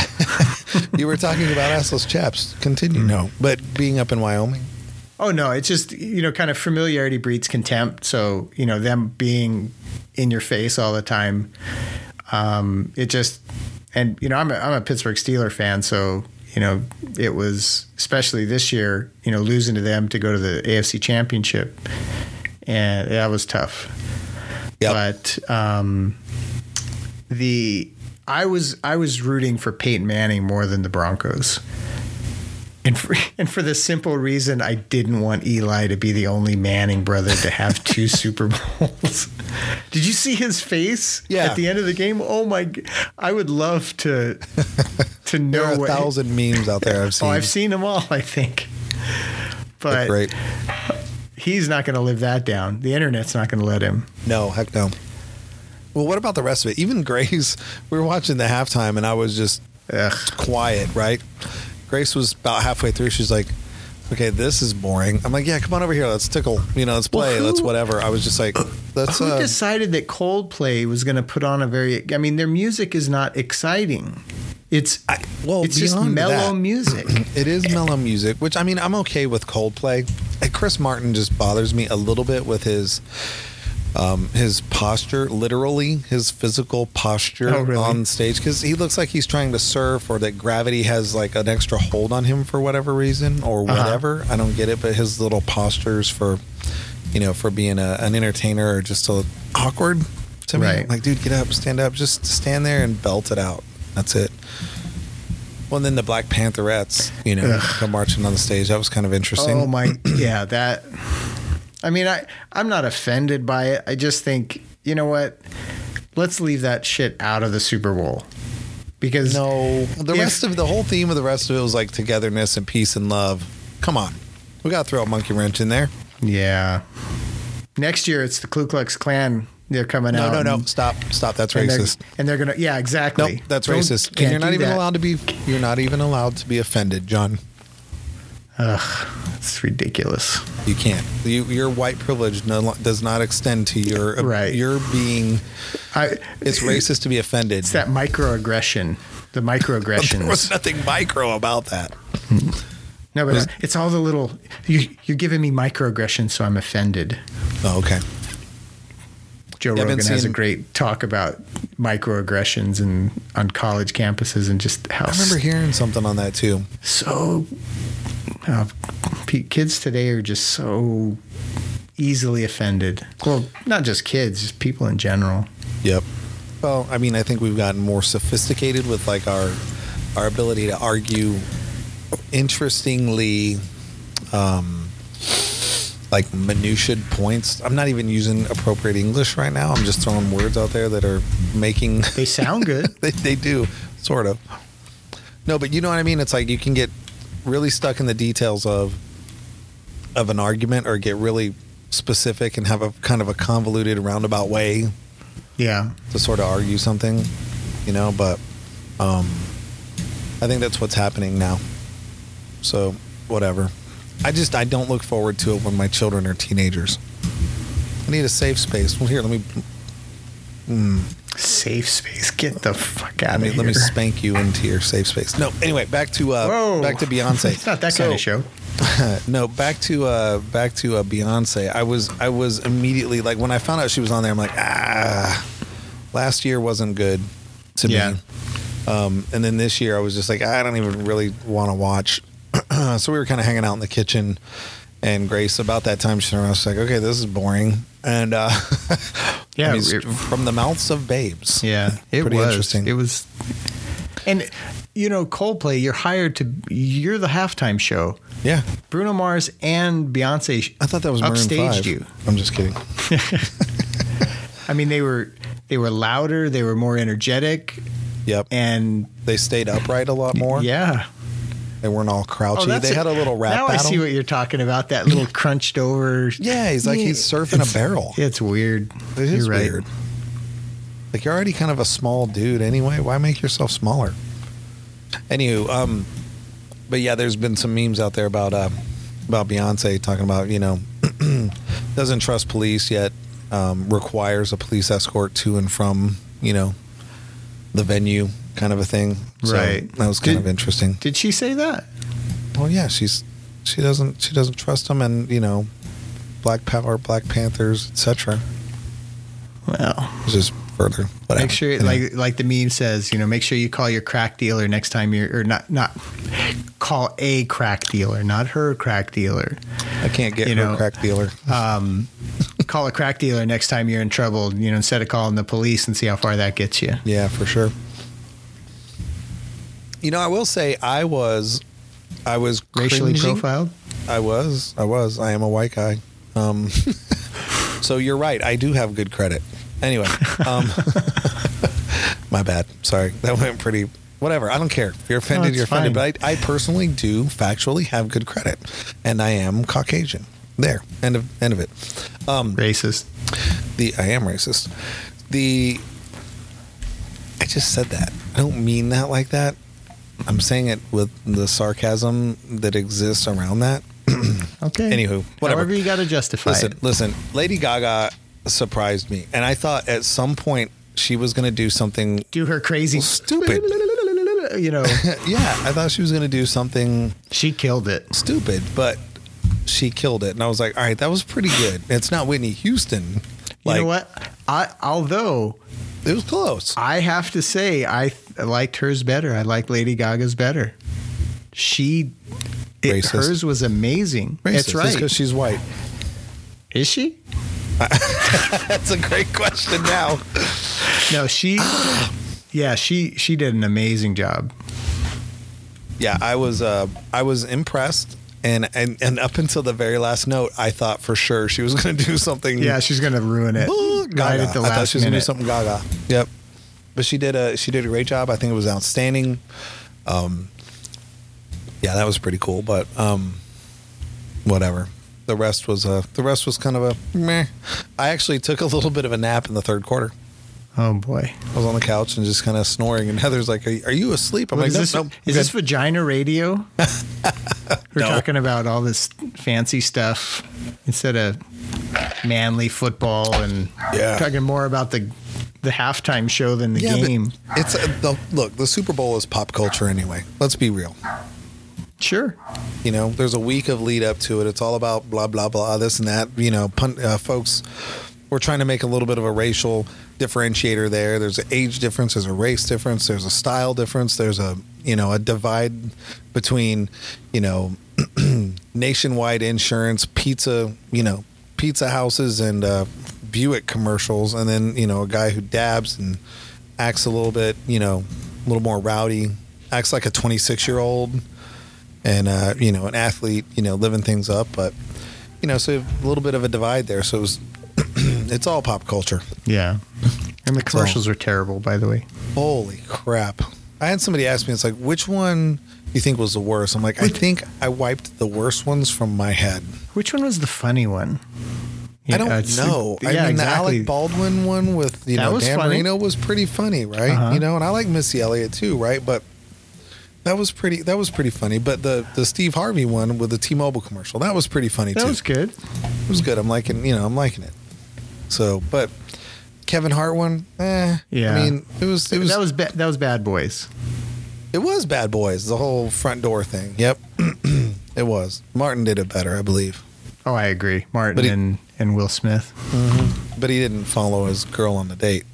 you were talking about assless chaps. Continue. No, but being up in Wyoming. Oh no, it's just you know, kind of familiarity breeds contempt. So you know, them being in your face all the time, um, it just and you know, I'm a, I'm a Pittsburgh Steeler fan, so you know, it was especially this year, you know, losing to them to go to the AFC Championship, and that was tough. Yep. But um, the I was I was rooting for Peyton Manning more than the Broncos. And for, and for the simple reason I didn't want Eli to be the only Manning brother to have two Super Bowls. Did you see his face Yeah. at the end of the game? Oh my! I would love to to know There are a what. thousand memes out there I've seen. oh, I've seen them all. I think, They're but great. he's not going to live that down. The internet's not going to let him. No, heck no. Well, what about the rest of it? Even Grace, we were watching the halftime, and I was just Ugh. quiet. Right? Grace was about halfway through. She's like, "Okay, this is boring." I'm like, "Yeah, come on over here. Let's tickle. You know, let's Well, play. who- let's whatever." I was just like, "Let's." Who Uh, decided that Coldplay was going to put on a very? I mean, their music is not exciting. It's I- well, it's just mellow that- music. It is mellow music, which I mean, I'm okay with Coldplay. And Chris Martin just bothers me a little bit with his um, his posture, literally his physical posture Oh, really? on stage, because he looks like he's trying to surf, or that gravity has like an extra hold on him for whatever reason, or Uh-huh. whatever. I don't get it, but his little postures for you know for being a, an entertainer are just a, awkward to me. Right. Like, dude, get up, stand up, just stand there and belt it out. That's it. Well, and then the Black Pantherettes, you know, Ugh. come marching on the stage. That was kind of interesting. Oh my, yeah, that. I mean, I I'm not offended by it. I just think you know what? Let's leave that shit out of the Super Bowl because No, the if- rest of the whole theme of the rest of it was like togetherness and peace and love. Come on, we got to throw a monkey wrench in there. Yeah. Next year it's the Ku Klux Klan. They're coming No, out. no, no, and- stop, stop. That's and they're- racist. And they're gonna, yeah, exactly. Nope, that's Don't- racist. And you're not even that. allowed to be. You're not even allowed to be offended, John. Ugh, it's ridiculous. You can't. You, your white privilege no, does not extend to your Right. Your being. I, It's racist to be offended. It's that microaggression. The There microaggressions. was nothing micro about that. no, but it's all the little. You, you're giving me microaggressions, so I'm offended. Oh, okay. Joe Yeah, Rogan has a great talk about microaggressions and on college campuses and just how I remember hearing something on that too. so uh, kids today are just so easily offended. Well, not just kids, just people in general. Yep. Well, I mean, I think we've gotten more sophisticated with like our our ability to argue interestingly um like minutiae points. I'm not even using appropriate English right now. I'm just throwing words out there that are making They sound good. they, they do sort of no but you know what i mean it's like you can get really stuck in the details of of an argument or get really specific and have a kind of a convoluted roundabout way yeah. to sort of argue something you know but um i think that's what's happening now so whatever i just i don't look forward to it when my children are teenagers i need a safe space well here let me mm, Safe space. Get the fuck out let me of let me spank you into your safe space. No, anyway, back to uh, Whoa. back to Beyonce. It's not that So- kind of show. no, back to uh, back to uh, Beyonce. I was I was immediately like when I found out she was on there. I'm like ah, last year wasn't good to Yeah. me. Um, and then this year I was just like I don't even really want to watch. so we were kind of hanging out in the kitchen, and Grace about that time she was like, okay, this is boring. And uh, Yeah, I mean, it- from the mouths of babes. Yeah, it Pretty was. interesting. It was, and you know, Coldplay. You're hired to. You're the halftime show. Yeah. Bruno Mars and Beyonce. I thought that was Maroon upstaged 5. you. I'm just kidding. I mean, they were they were louder. They were more energetic, Yep. and They stayed upright a lot more. yeah. They weren't all crouchy. that's they had a little rap Now I see what you're talking about. That little crunched over. yeah, he's like he's surfing a barrel. It's weird. It is you're right. weird. Like you're already kind of a small dude anyway. Why make yourself smaller? Anywho, um, but yeah, there's been some memes out there about uh, about Beyonce talking about you know doesn't trust police yet, um, requires a police escort to and from you know the venue, kind of a thing. So Right. That was kind Did- of interesting. Did she say that? Well, yeah, she's she doesn't she doesn't trust him, and you know, Black Power, Black Panthers, etc. Well, It's just further. Whatever. make sure, like like the meme says, you know, make sure you call your crack dealer next time you're, or not not call a crack dealer, not her crack dealer. I can't get you her know, crack dealer. Um, call a crack dealer next time you're in trouble. You know, instead of calling the police and see how far that gets you. Yeah, for sure. You know, I will say I was, I was Racially cringing. profiled. I was, I was, I am a white guy. Um, so you're right. I do have good credit. Anyway, um, my bad. Sorry, that went pretty. Whatever. I don't care. If you're offended, it's you're offended. fine. But I, I personally do factually have good credit, and I am Caucasian. There. End of end of it. Um, Racist. the I am racist. the I just said that. I don't mean that like that. I'm saying it with the sarcasm that exists around that. Okay. Anywho, whatever. However, you got to justify Listen, it. listen. Lady Gaga surprised me, and I thought at some point she was going to do something. Do her crazy Stupid. You know, Yeah, I thought she was going to do something she killed it. stupid, but she killed it, and I was like, all right, that was pretty good. It's not Whitney Houston. You know what? I although It was close. I have to say I th- liked hers better. I like Lady Gaga's better. She it, Racist. hers was amazing. That's right. because she's white. Is she? That's a great question. Now, No, she. yeah, she she did an amazing job. yeah, I was uh, I was impressed, and, and and up until the very last note, I thought for sure she was going to do something. Yeah, she's gonna ruin it Ooh, right Gaga. at the I thought she was going to do minute. something Gaga. Yep, but she did a she did a great job. I think it was outstanding. Um, yeah, that was pretty cool. But um, whatever. The rest was uh, the rest was kind of a meh. I actually took a little bit of a nap in the third quarter. Oh boy, I was on the couch and just kind of snoring, and Heather's like, "Are you, are you asleep?" I'm What like, is "Nope, this? nope, is this good." vagina radio? We're No. talking about all this fancy stuff instead of manly football, and Yeah. talking more about the the halftime show than the Yeah, but game. It's uh, the, look. The Super Bowl is pop culture anyway. Let's be real. Sure. You know, there's a week of lead up to it. It's all about blah blah blah, this and that. You know, pun, uh, folks, we're trying to make a little bit of a racial differentiator there. There's an age difference. There's a race difference. There's a style difference. There's a you know a divide between you know nationwide insurance, pizza, you know, pizza houses and uh, Buick commercials, and then you know a guy who dabs and acts a little bit, you know, a little more rowdy, acts like a 26 year old, and uh, you know, an athlete, you know, living things up, but you know, so a little bit of a divide there. So it was, it's all pop culture. Yeah. And the commercials are terrible, by the way. Holy crap! I had somebody ask me, it's like, which one do you think was the worst? I'm like, I think I wiped the worst ones from my head. Which one was the funny one? I don't it's- know. I yeah, mean, exactly. the Alec Baldwin one with you That know was Dan funny. Marino was pretty funny, right? Uh-huh. You know, and I like Missy Elliott too, right? But that was pretty. That was pretty funny. But the the Steve Harvey one with the T-Mobile commercial that was pretty funny that too. That was good. It was good. I'm liking. You know, I'm liking it. So, but Kevin Hart one, eh? Yeah. I mean, it was. It was. that was ba- that was Bad Boys. It was Bad Boys. The whole front door thing. Yep. it was. Martin did it better, I believe. Oh, I agree. Martin But he- and, and Will Smith. but he didn't follow his girl on the date.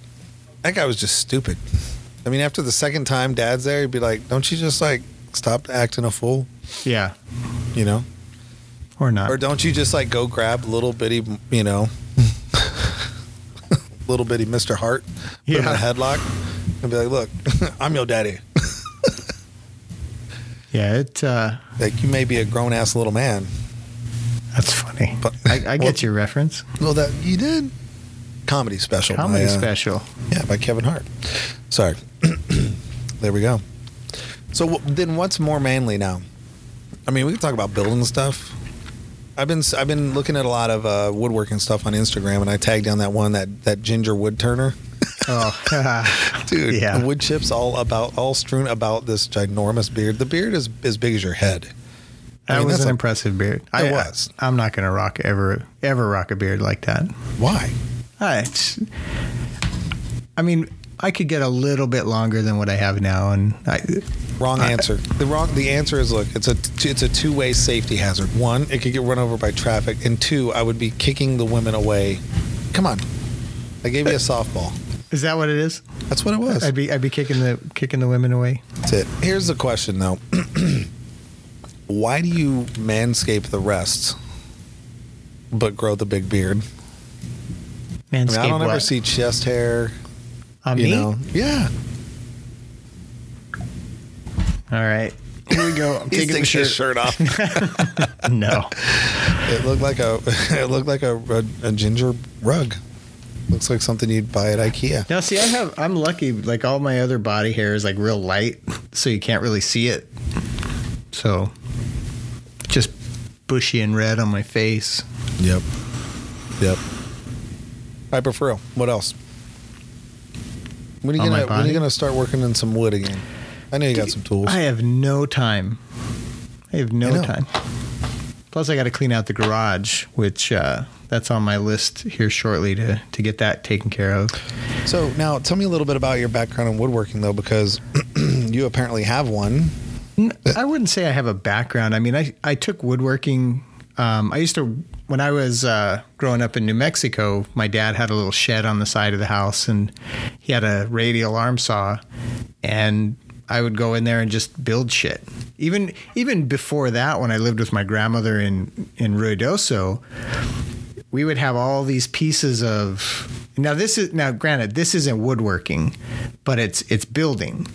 That guy was just stupid. I mean, after the second time dad's there, he'd be like, "Don't you just like stop acting a fool?" Yeah. You know, Or not. or don't you just like go grab little bitty, you know, little bitty Mister Hart, put him in a headlock, and be like, "Look, I'm your daddy. yeah, it. Uh, Like you may be a grown ass little man, that's funny. But- I, I well- get your reference. well, that you did." Comedy special, Comedy by, uh, special. Yeah, by Kevin Hart. Sorry. there we go. So wh- then, what's more manly now? I mean, we can talk about building stuff. I've been I've been looking at a lot of uh, woodworking stuff on Instagram, and I tagged down that one that that ginger wood turner, Oh, dude. Yeah. wood chips all about all strewn about this ginormous beard. The beard is as big as your head. I that mean, was that's an a- impressive beard. It was. I, am not going to rock ever ever rock a beard like that. Why? I, I mean, I could get a little bit longer than what I have now, and I, Wrong I- answer. The wrong. The answer is look. It's a it's a two way safety hazard. One, it could get run over by traffic, and two, I would be kicking the women away. Come on, I gave you a softball. is that what it is? That's what it was. I'd be I'd be kicking the kicking the women away. That's it. Here's the question though. Why do you manscape the rest, but grow the big beard? I, mean, I don't ever see chest hair. On you me. know? Yeah. All right, here we go. I'm taking the takes his shirt. shirt off. No, it looked like a it looked like a, a, a ginger rug. Looks like something you'd buy at IKEA. now see, I have I'm lucky. Like all my other body hair is like real light, so you can't really see it. So just bushy and red on my face. Yep. Yep. I prefer. What else? When are you on gonna when are body. you gonna start working in some wood again? I know you got some tools. I have no time. I have no know. time. Plus, I got to clean out the garage, which uh, that's on my list here shortly to to get that taken care of. So now, tell me a little bit about your background in woodworking, though, because you apparently have one. N- I wouldn't say I have a background. I mean, I, I took woodworking. Um, I used to, when I was uh, growing up in New Mexico, my dad had a little shed on the side of the house and he had a radial arm saw. And I would go in there and just build shit. Even even before that, when I lived with my grandmother in, in Ruidoso, we would have all these pieces of now this is now granted this isn't woodworking but it's it's building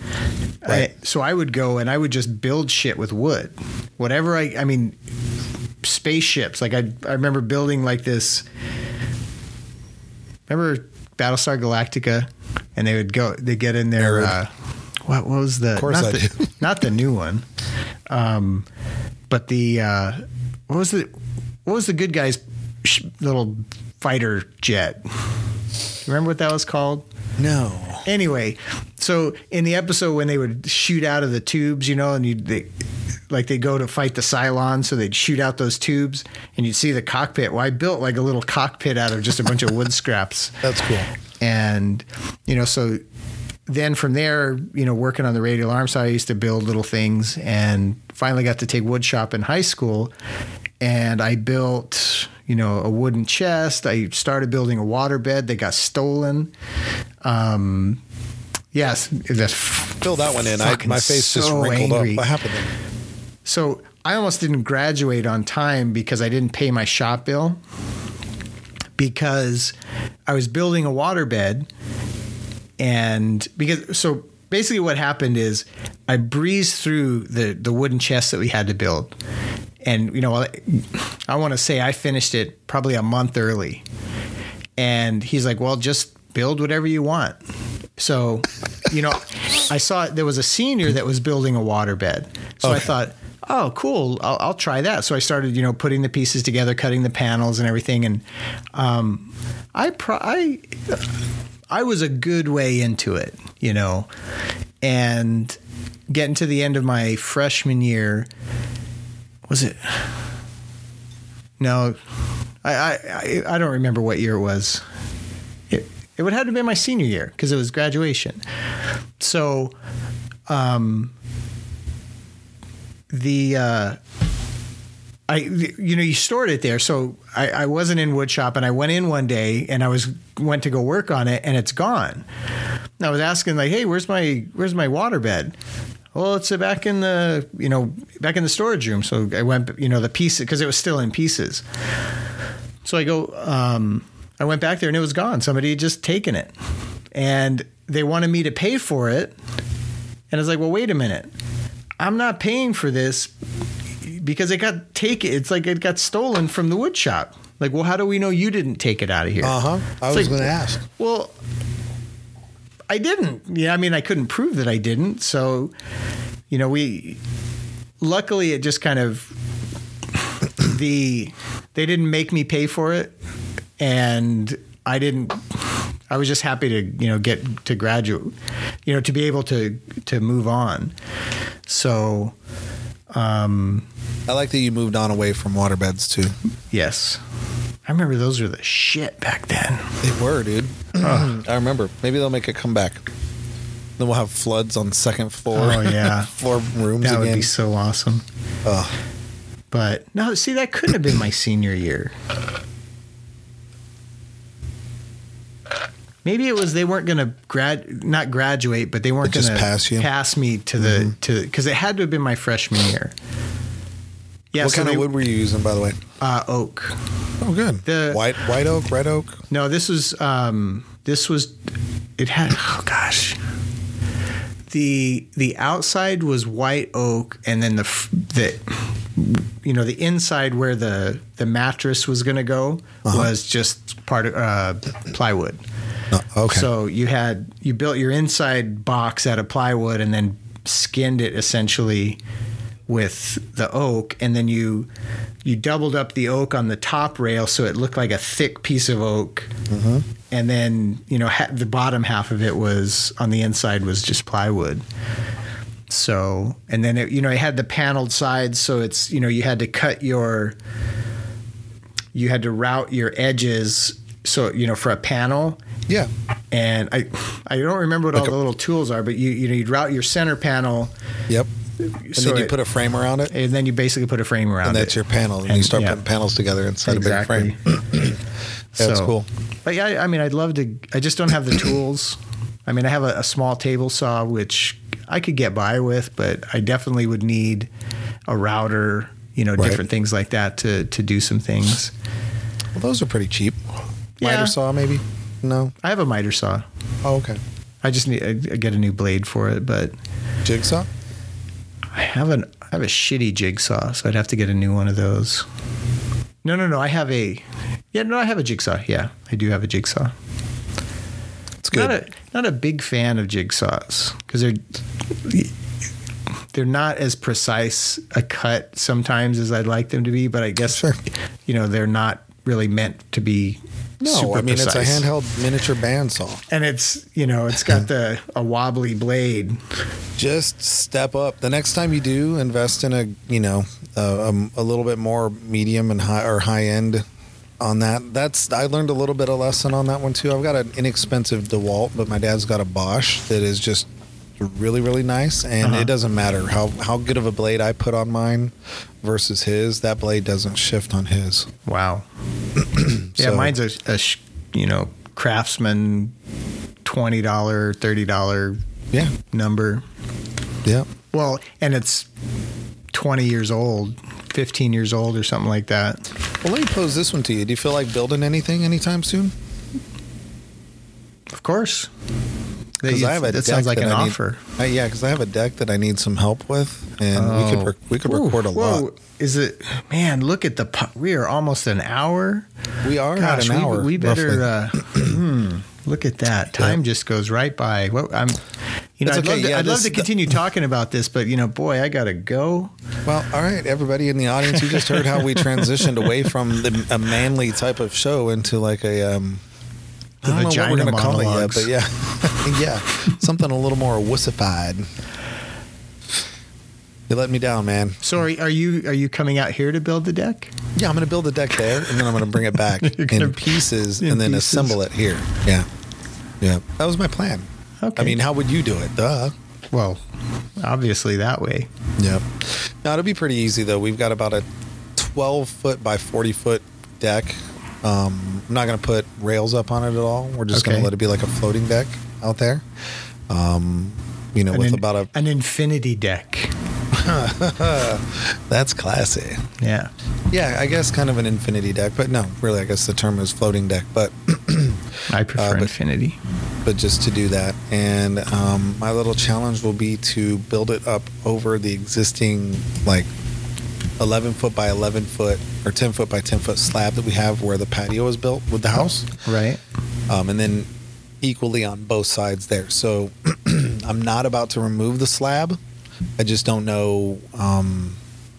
Right. I- so i would go and i would just build shit with wood whatever i i mean spaceships like i i remember building like this remember battlestar galactica and they would go they get in there Nerd. uh what, what was the Of course not I the, do. not the new one um but the uh what was the what was the good guy's sh- little fighter jet remember what that was called No. anyway so in the episode when they would shoot out of the tubes you know and you they like they go to fight the Cylon, so they'd shoot out those tubes, and you'd see the cockpit. Well, I built like a little cockpit out of just a bunch of wood scraps, That's cool. and you know, so then from there, you know, working on the radial arm side, I used to build little things, and finally got to take wood shop in high school, and I built, you know, a wooden chest. I started building a water bed that got stolen. Um, yes, that's Fill that one in. I, my face just wrinkled angry. up. What happened? Then? So I almost didn't graduate on time because I didn't pay my shop bill because I was building a waterbed and because so basically what happened is I breezed through the the wooden chest that we had to build. And you know, I, I want to say I finished it probably a month early. And he's like, "Well, just build whatever you want." So, you know, I saw there was a senior that was building a waterbed. So I thought, "Oh, cool! I'll, I'll try that." So I started, you know, putting the pieces together, cutting the panels and everything. And um, I, pro- I, I was a good way into it, you know, and getting to the end of my freshman year, was it? No, I I, I, don't remember what year it was. It, it would have to be my senior year because it was graduation. So, um, the uh, I you know you stored it there, so I, I wasn't in woodshop, and I went in one day and I was went to go work on it, and it's gone. And I was asking like, hey, where's my where's my water bed? Well, it's back in the you know back in the storage room. So I went you know the piece because it was still in pieces. So I go, um, I went back there and it was gone. Somebody had just taken it, and they wanted me to pay for it. And I was like, well, wait a minute, I'm not paying for this because it got taken. It's like it got stolen from the wood shop. Like, well, how do we know you didn't take it out of here? Uh huh. I It's was like- going to ask. Well, I didn't. Yeah, I mean, I couldn't prove that I didn't. So, you know, we luckily it just kind of the they didn't make me pay for it, and I didn't. I was just happy to you know get to graduate, you know, to be able to to move on. So, um, I like that you moved on away from waterbeds too. yes, I remember those were the shit back then. They were, dude. I remember. Maybe they'll make a comeback. Then we'll have floods on second floor. Oh, yeah. floor rooms That again. would be so awesome. Ugh. But no, see, that couldn't have been my senior year. Maybe it was they weren't going to grad, not graduate, but they weren't Just going to pass you? pass me to the to because it had to have been my freshman year. Yeah, what so kind they- of wood were you using, by the way? Uh, oak. Oh, good. The- white, white oak, red oak. No, this was um, this was it had oh gosh. The the outside was white oak, and then the the you know the inside where the the mattress was going to go was just part of uh, plywood. Oh, okay. So you had you built your inside box out of plywood and then skinned it essentially with the oak and then you you doubled up the oak on the top rail so it looked like a thick piece of oak mm-hmm. and then you know ha- the bottom half of it was on the inside was just plywood. So and then it, you know it had the paneled sides, so it's you know you had to cut your you had to route your edges so you know for a panel Yeah. and I I don't remember what all a- the little tools are, but you you know you'd route your center panel, Yep. And So then you it- put a frame around it, and then you basically put a frame around it. and that's it. your panel, and, And- you start yeah. putting panels together inside exactly. a big frame. That's So- cool. But yeah, I- I mean, I'd love to. I just don't have the tools. I mean, I have a, a small table saw which I could get by with, but I definitely would need a router. You know, Right. different things like that to to do some things. Well, those are pretty cheap. Yeah. Miter saw, maybe? No. I have a miter saw. Oh, okay. I just need I get a new blade for it, but Jigsaw? I have an I have a shitty jigsaw, so I'd have to get a new one of those. No, no, no. I have a yeah, no, I have a jigsaw. Yeah, I do have a jigsaw. It's good. Not a not a big fan of jigsaws because they're they're not as precise a cut sometimes as I'd like them to be. But I guess Sure. you know they're not really meant to be. No, super I mean, precise. it's a handheld miniature bandsaw. and it's you know it's got the a wobbly blade. Just step up. The next time you do, invest in a, you know, uh, um, a little bit more medium and high or high end on that. That's I learned a little bit of lesson on that one too. I've got an inexpensive DeWalt, but my dad's got a Bosch that is just really really nice and Uh-huh. it doesn't matter how how good of a blade I put on mine versus his that blade doesn't shift on his Wow. yeah, So- mine's a, a sh- you know craftsman twenty dollar thirty dollar yeah number. yeah Well, and it's 20 years old, 15 years old, or something like that. well let me pose this one to you do you feel like building anything anytime soon Of course. Because I have a that deck sounds like that an I need- offer. Uh, yeah, because I have a deck that I need some help with, and we could Oh. rec- we could Whoa, record a whoa. lot. Is it, man, look at the, pu- we are almost an hour. We are Gosh, at an we, hour. we better, uh, hmm, look at that. Time just goes right by. What I'm you know, I'd, okay, love, to, yeah, I'd love to continue talking about this, but you know, boy, I got to go. well, all right, everybody in the audience, you just heard how we transitioned away from the, a manly type of show into like a um, The I don't know what we're gonna call it yet, but yeah, yeah, something a little more wussified. You let me down, man. Sorry, are, are you, are you coming out here to build the deck? Yeah, I'm going to build the deck there, and then I'm going to bring it back in pieces, in and then pieces. assemble it here. Yeah, yeah, that was my plan. Okay. I mean, how would you do it? Duh. well, obviously that way. Yep. Now it'll be pretty easy though. We've got about a 12 foot by 40 foot deck. Um, I'm not going to put rails up on it at all. We're just going to let it be like a floating deck out there. Um, you know, An with in- about a an infinity deck. that's classy. Yeah. Yeah, I guess kind of an infinity deck, but no, really, I guess the term is floating deck. But I prefer Uh, but- infinity. but just to do that. And um, my little challenge will be to build it up over the existing like 11 foot by 11 foot or 10 foot by 10 foot slab that we have where the patio is built with the house, Right. um, and then equally on both sides there. So I'm not about to remove the slab. I just don't know, um,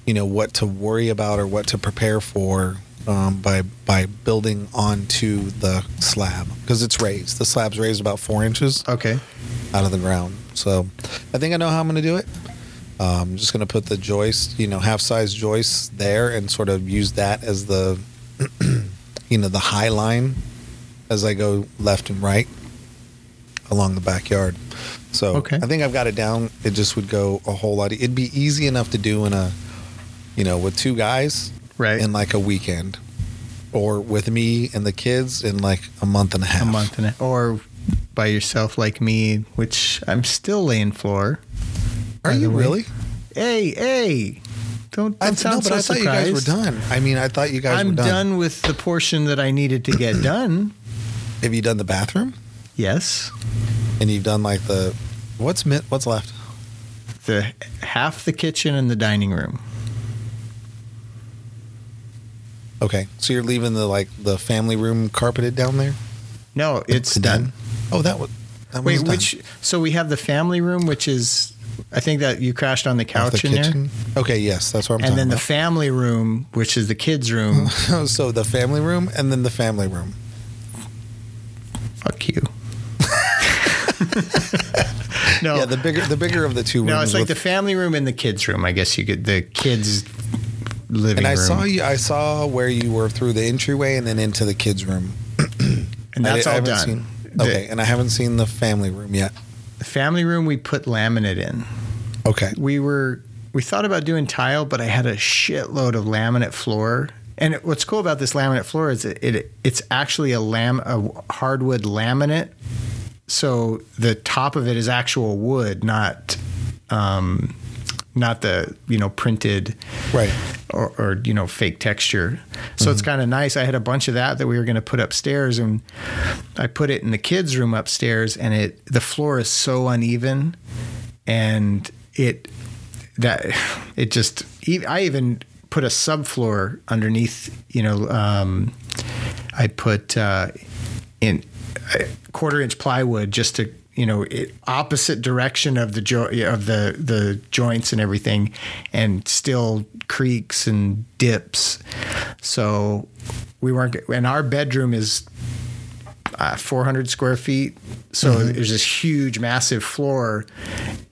you know, what to worry about or what to prepare for um, by by building onto the slab because it's raised. The slab's raised about four inches Okay. out of the ground. So I think I know how I'm going to do it. Um, I'm just going to put the joist, you know, half size joists there and sort of use that as the, you know, the high line as I go left and right along the backyard. So Okay. I think I've got it down. It just would go a whole lot. It'd be easy enough to do in a, you know, with two guys Right. in like a weekend or with me and the kids in like a month and a half. a month and a, half or by yourself like me, which I'm still laying floor. Are you really? Hey, hey! Don't, don't I, sound no, but so I thought you guys were done. I mean, I thought you guys I'm were done. done with the portion that I needed to get done. Have you done the bathroom? Yes, And you've done like the what's mit, what's left? the half the kitchen and the dining room. Okay, so you're leaving the like the family room carpeted down there. No, it's done. Oh, that was. That Wait, was which? So we have the family room, which is, I think that you crashed on the couch the in there. Okay, yes, that's what I'm and then talking the family room, which is the kids' room. so the family room and then the family room. Fuck you. no, Yeah, the bigger the bigger of the two rooms. no, it's like with- the family room and the kids' room. I guess you could the kids' living and I room. saw you. I saw where you were through the entryway and then into the kids' room. and that's I, I all haven't done. Seen, The- okay, and I haven't seen the family room yet. The family room we put laminate in. Okay. we were we thought about doing tile, but I had a shitload of laminate floor. And it, what's cool about this laminate floor is it, it it's actually a lam a hardwood laminate. So the top of it is actual wood, not um, not the you know printed Right. or, or you know fake texture. So it's kind of nice. I had a bunch of that that we were going to put upstairs, and I put it in the kids' room upstairs, and it the floor is so uneven, and it that it just i even put a subfloor underneath. You know, um, I put uh, in a quarter inch plywood just to you know it, opposite direction of the jo- of the the joints and everything and still creaks and dips. So we weren't and our bedroom is uh, 400 square feet. So there's this huge massive floor.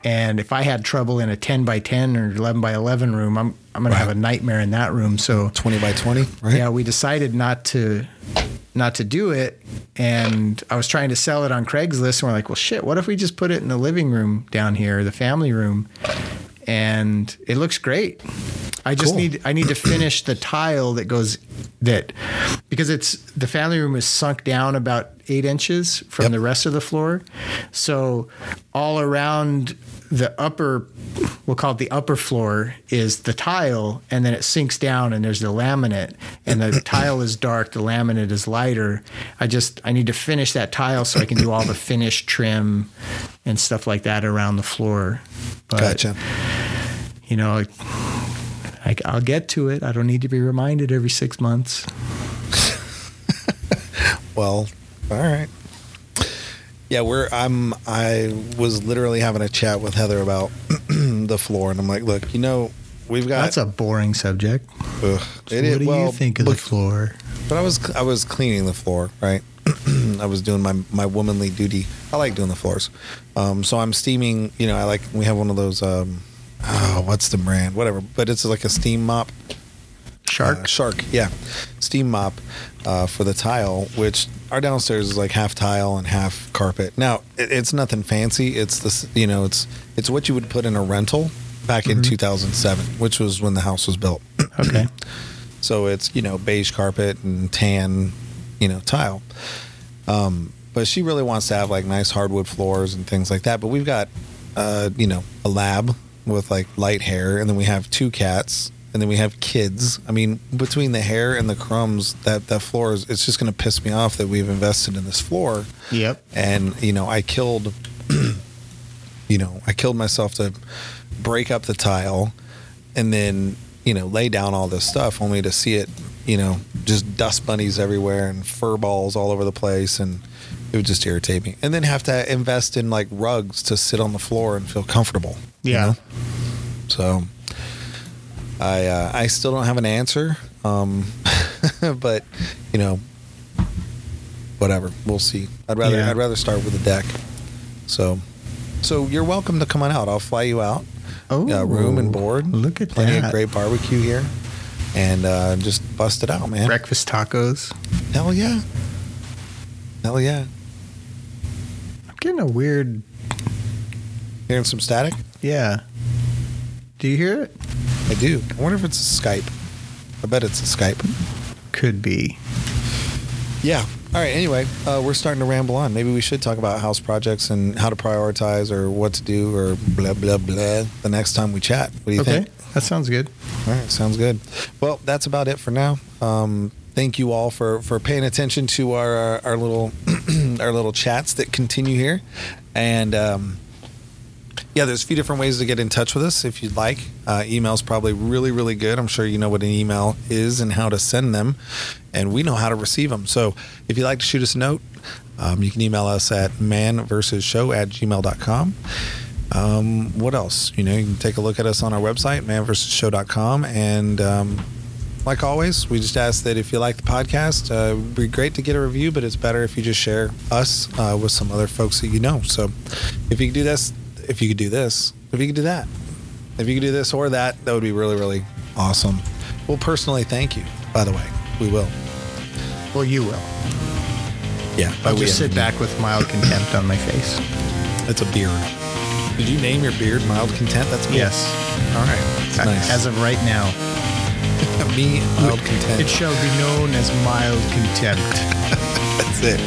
And if i had trouble in a 10 by 10 or 11 by 11 room i'm i'm going to have a nightmare in that room. So Twenty by twenty. Right. yeah, we decided not to not to do it, and I was trying to sell it on Craigslist, and we're like, well, shit, what if we just put it in the living room down here, the family room, and it looks great. I just Cool. need I need to finish the tile that goes that because it's the family room is sunk down about eight inches from Yep. the rest of the floor, so all around the upper we'll call it the upper floor is the tile and then it sinks down and there's the laminate and the tile is dark the laminate is lighter i just i need to finish that tile so i can do all the finish trim and stuff like that around the floor but Gotcha. you know I, i'll get to it i don't need to be reminded every six months Well, all right. Yeah, we're. I'm. I was literally having a chat with Heather about the floor, and I'm like, look, you know, we've got. that's a boring subject ugh, so it what do well, you think of look, the floor But I was I was cleaning the floor, right? I was doing my my womanly duty. I like doing the floors. Um, so I'm steaming. You know, I like we have one of those. Um, oh, what's the brand? Whatever. But it's like a steam mop. shark Uh, shark. Yeah, steam mop uh, for the tile, which our downstairs is like half tile and half carpet. Now it, it's nothing fancy. It's this. You know, it's it's what you would put in a rental back in 2007, which was when the house was built. okay So it's you know beige carpet and tan, you know tile. Um, but she really wants to have like nice hardwood floors and things like that. But we've got uh, you know a lab with like light hair, and then we have two cats, and then we have kids. I mean, between the hair and the crumbs, that that floor is it's just going to piss me off that we've invested in this floor. yep And you know I killed, you know I killed myself to break up the tile, and then you know lay down all this stuff only to see it you know just dust bunnies everywhere and fur balls all over the place and it would just irritate me and then have to invest in like rugs to sit on the floor and feel comfortable you Yeah. know? so i uh, i still don't have an answer um but you know whatever we'll see i'd rather Yeah. i'd rather start with a deck so so you're welcome to come on out i'll fly you out oh uh, room and board. look at that. Plenty that of great barbecue here, and uh, just bust it out, man. breakfast tacos Hell yeah, hell yeah. I'm getting a weird. Hearing some static? Yeah. Do you hear it? I do. I wonder if it's a Skype. I bet it's a Skype. Could be. Yeah. All right. Anyway, uh, we're starting to ramble on. Maybe we should talk about house projects and how to prioritize or what to do or blah blah blah the next time we chat. What do you okay. think? That sounds good. All right, sounds good. Well, that's about it for now. Um, thank you all for for paying attention to our our, our little our little chats that continue here, and um, yeah, there's a few different ways to get in touch with us if you'd like. Uh, email's probably really really good. I'm sure you know what an email is and how to send them, and we know how to receive them. So if you'd like to shoot us a note, um, you can email us at man versus show at gmail.com. Um, what else? You know, you can take a look at us on our website, manversusshow.com, and um, like always, we just ask that if you like the podcast, uh, it'd be great to get a review, but it's better if you just share us uh, with some other folks that you know. So if you could do this, if you could do this, if you could do that, if you could do this or that, that would be really, really awesome. We'll personally thank you, by the way. We will. Well, you will. Yeah. I'll just sit back with mild contempt on my face. That's a beard. Did you name your beard Mild Content? That's me. Yes. All right. It's nice. As of right now, me, Mild Content. it shall be known as mild contempt. That's it.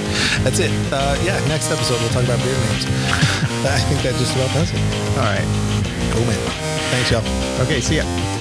That's it. Uh, yeah, next episode we'll talk about beer names. I think that just about does it. All right. Cool, man. Thanks, y'all. Okay, see ya.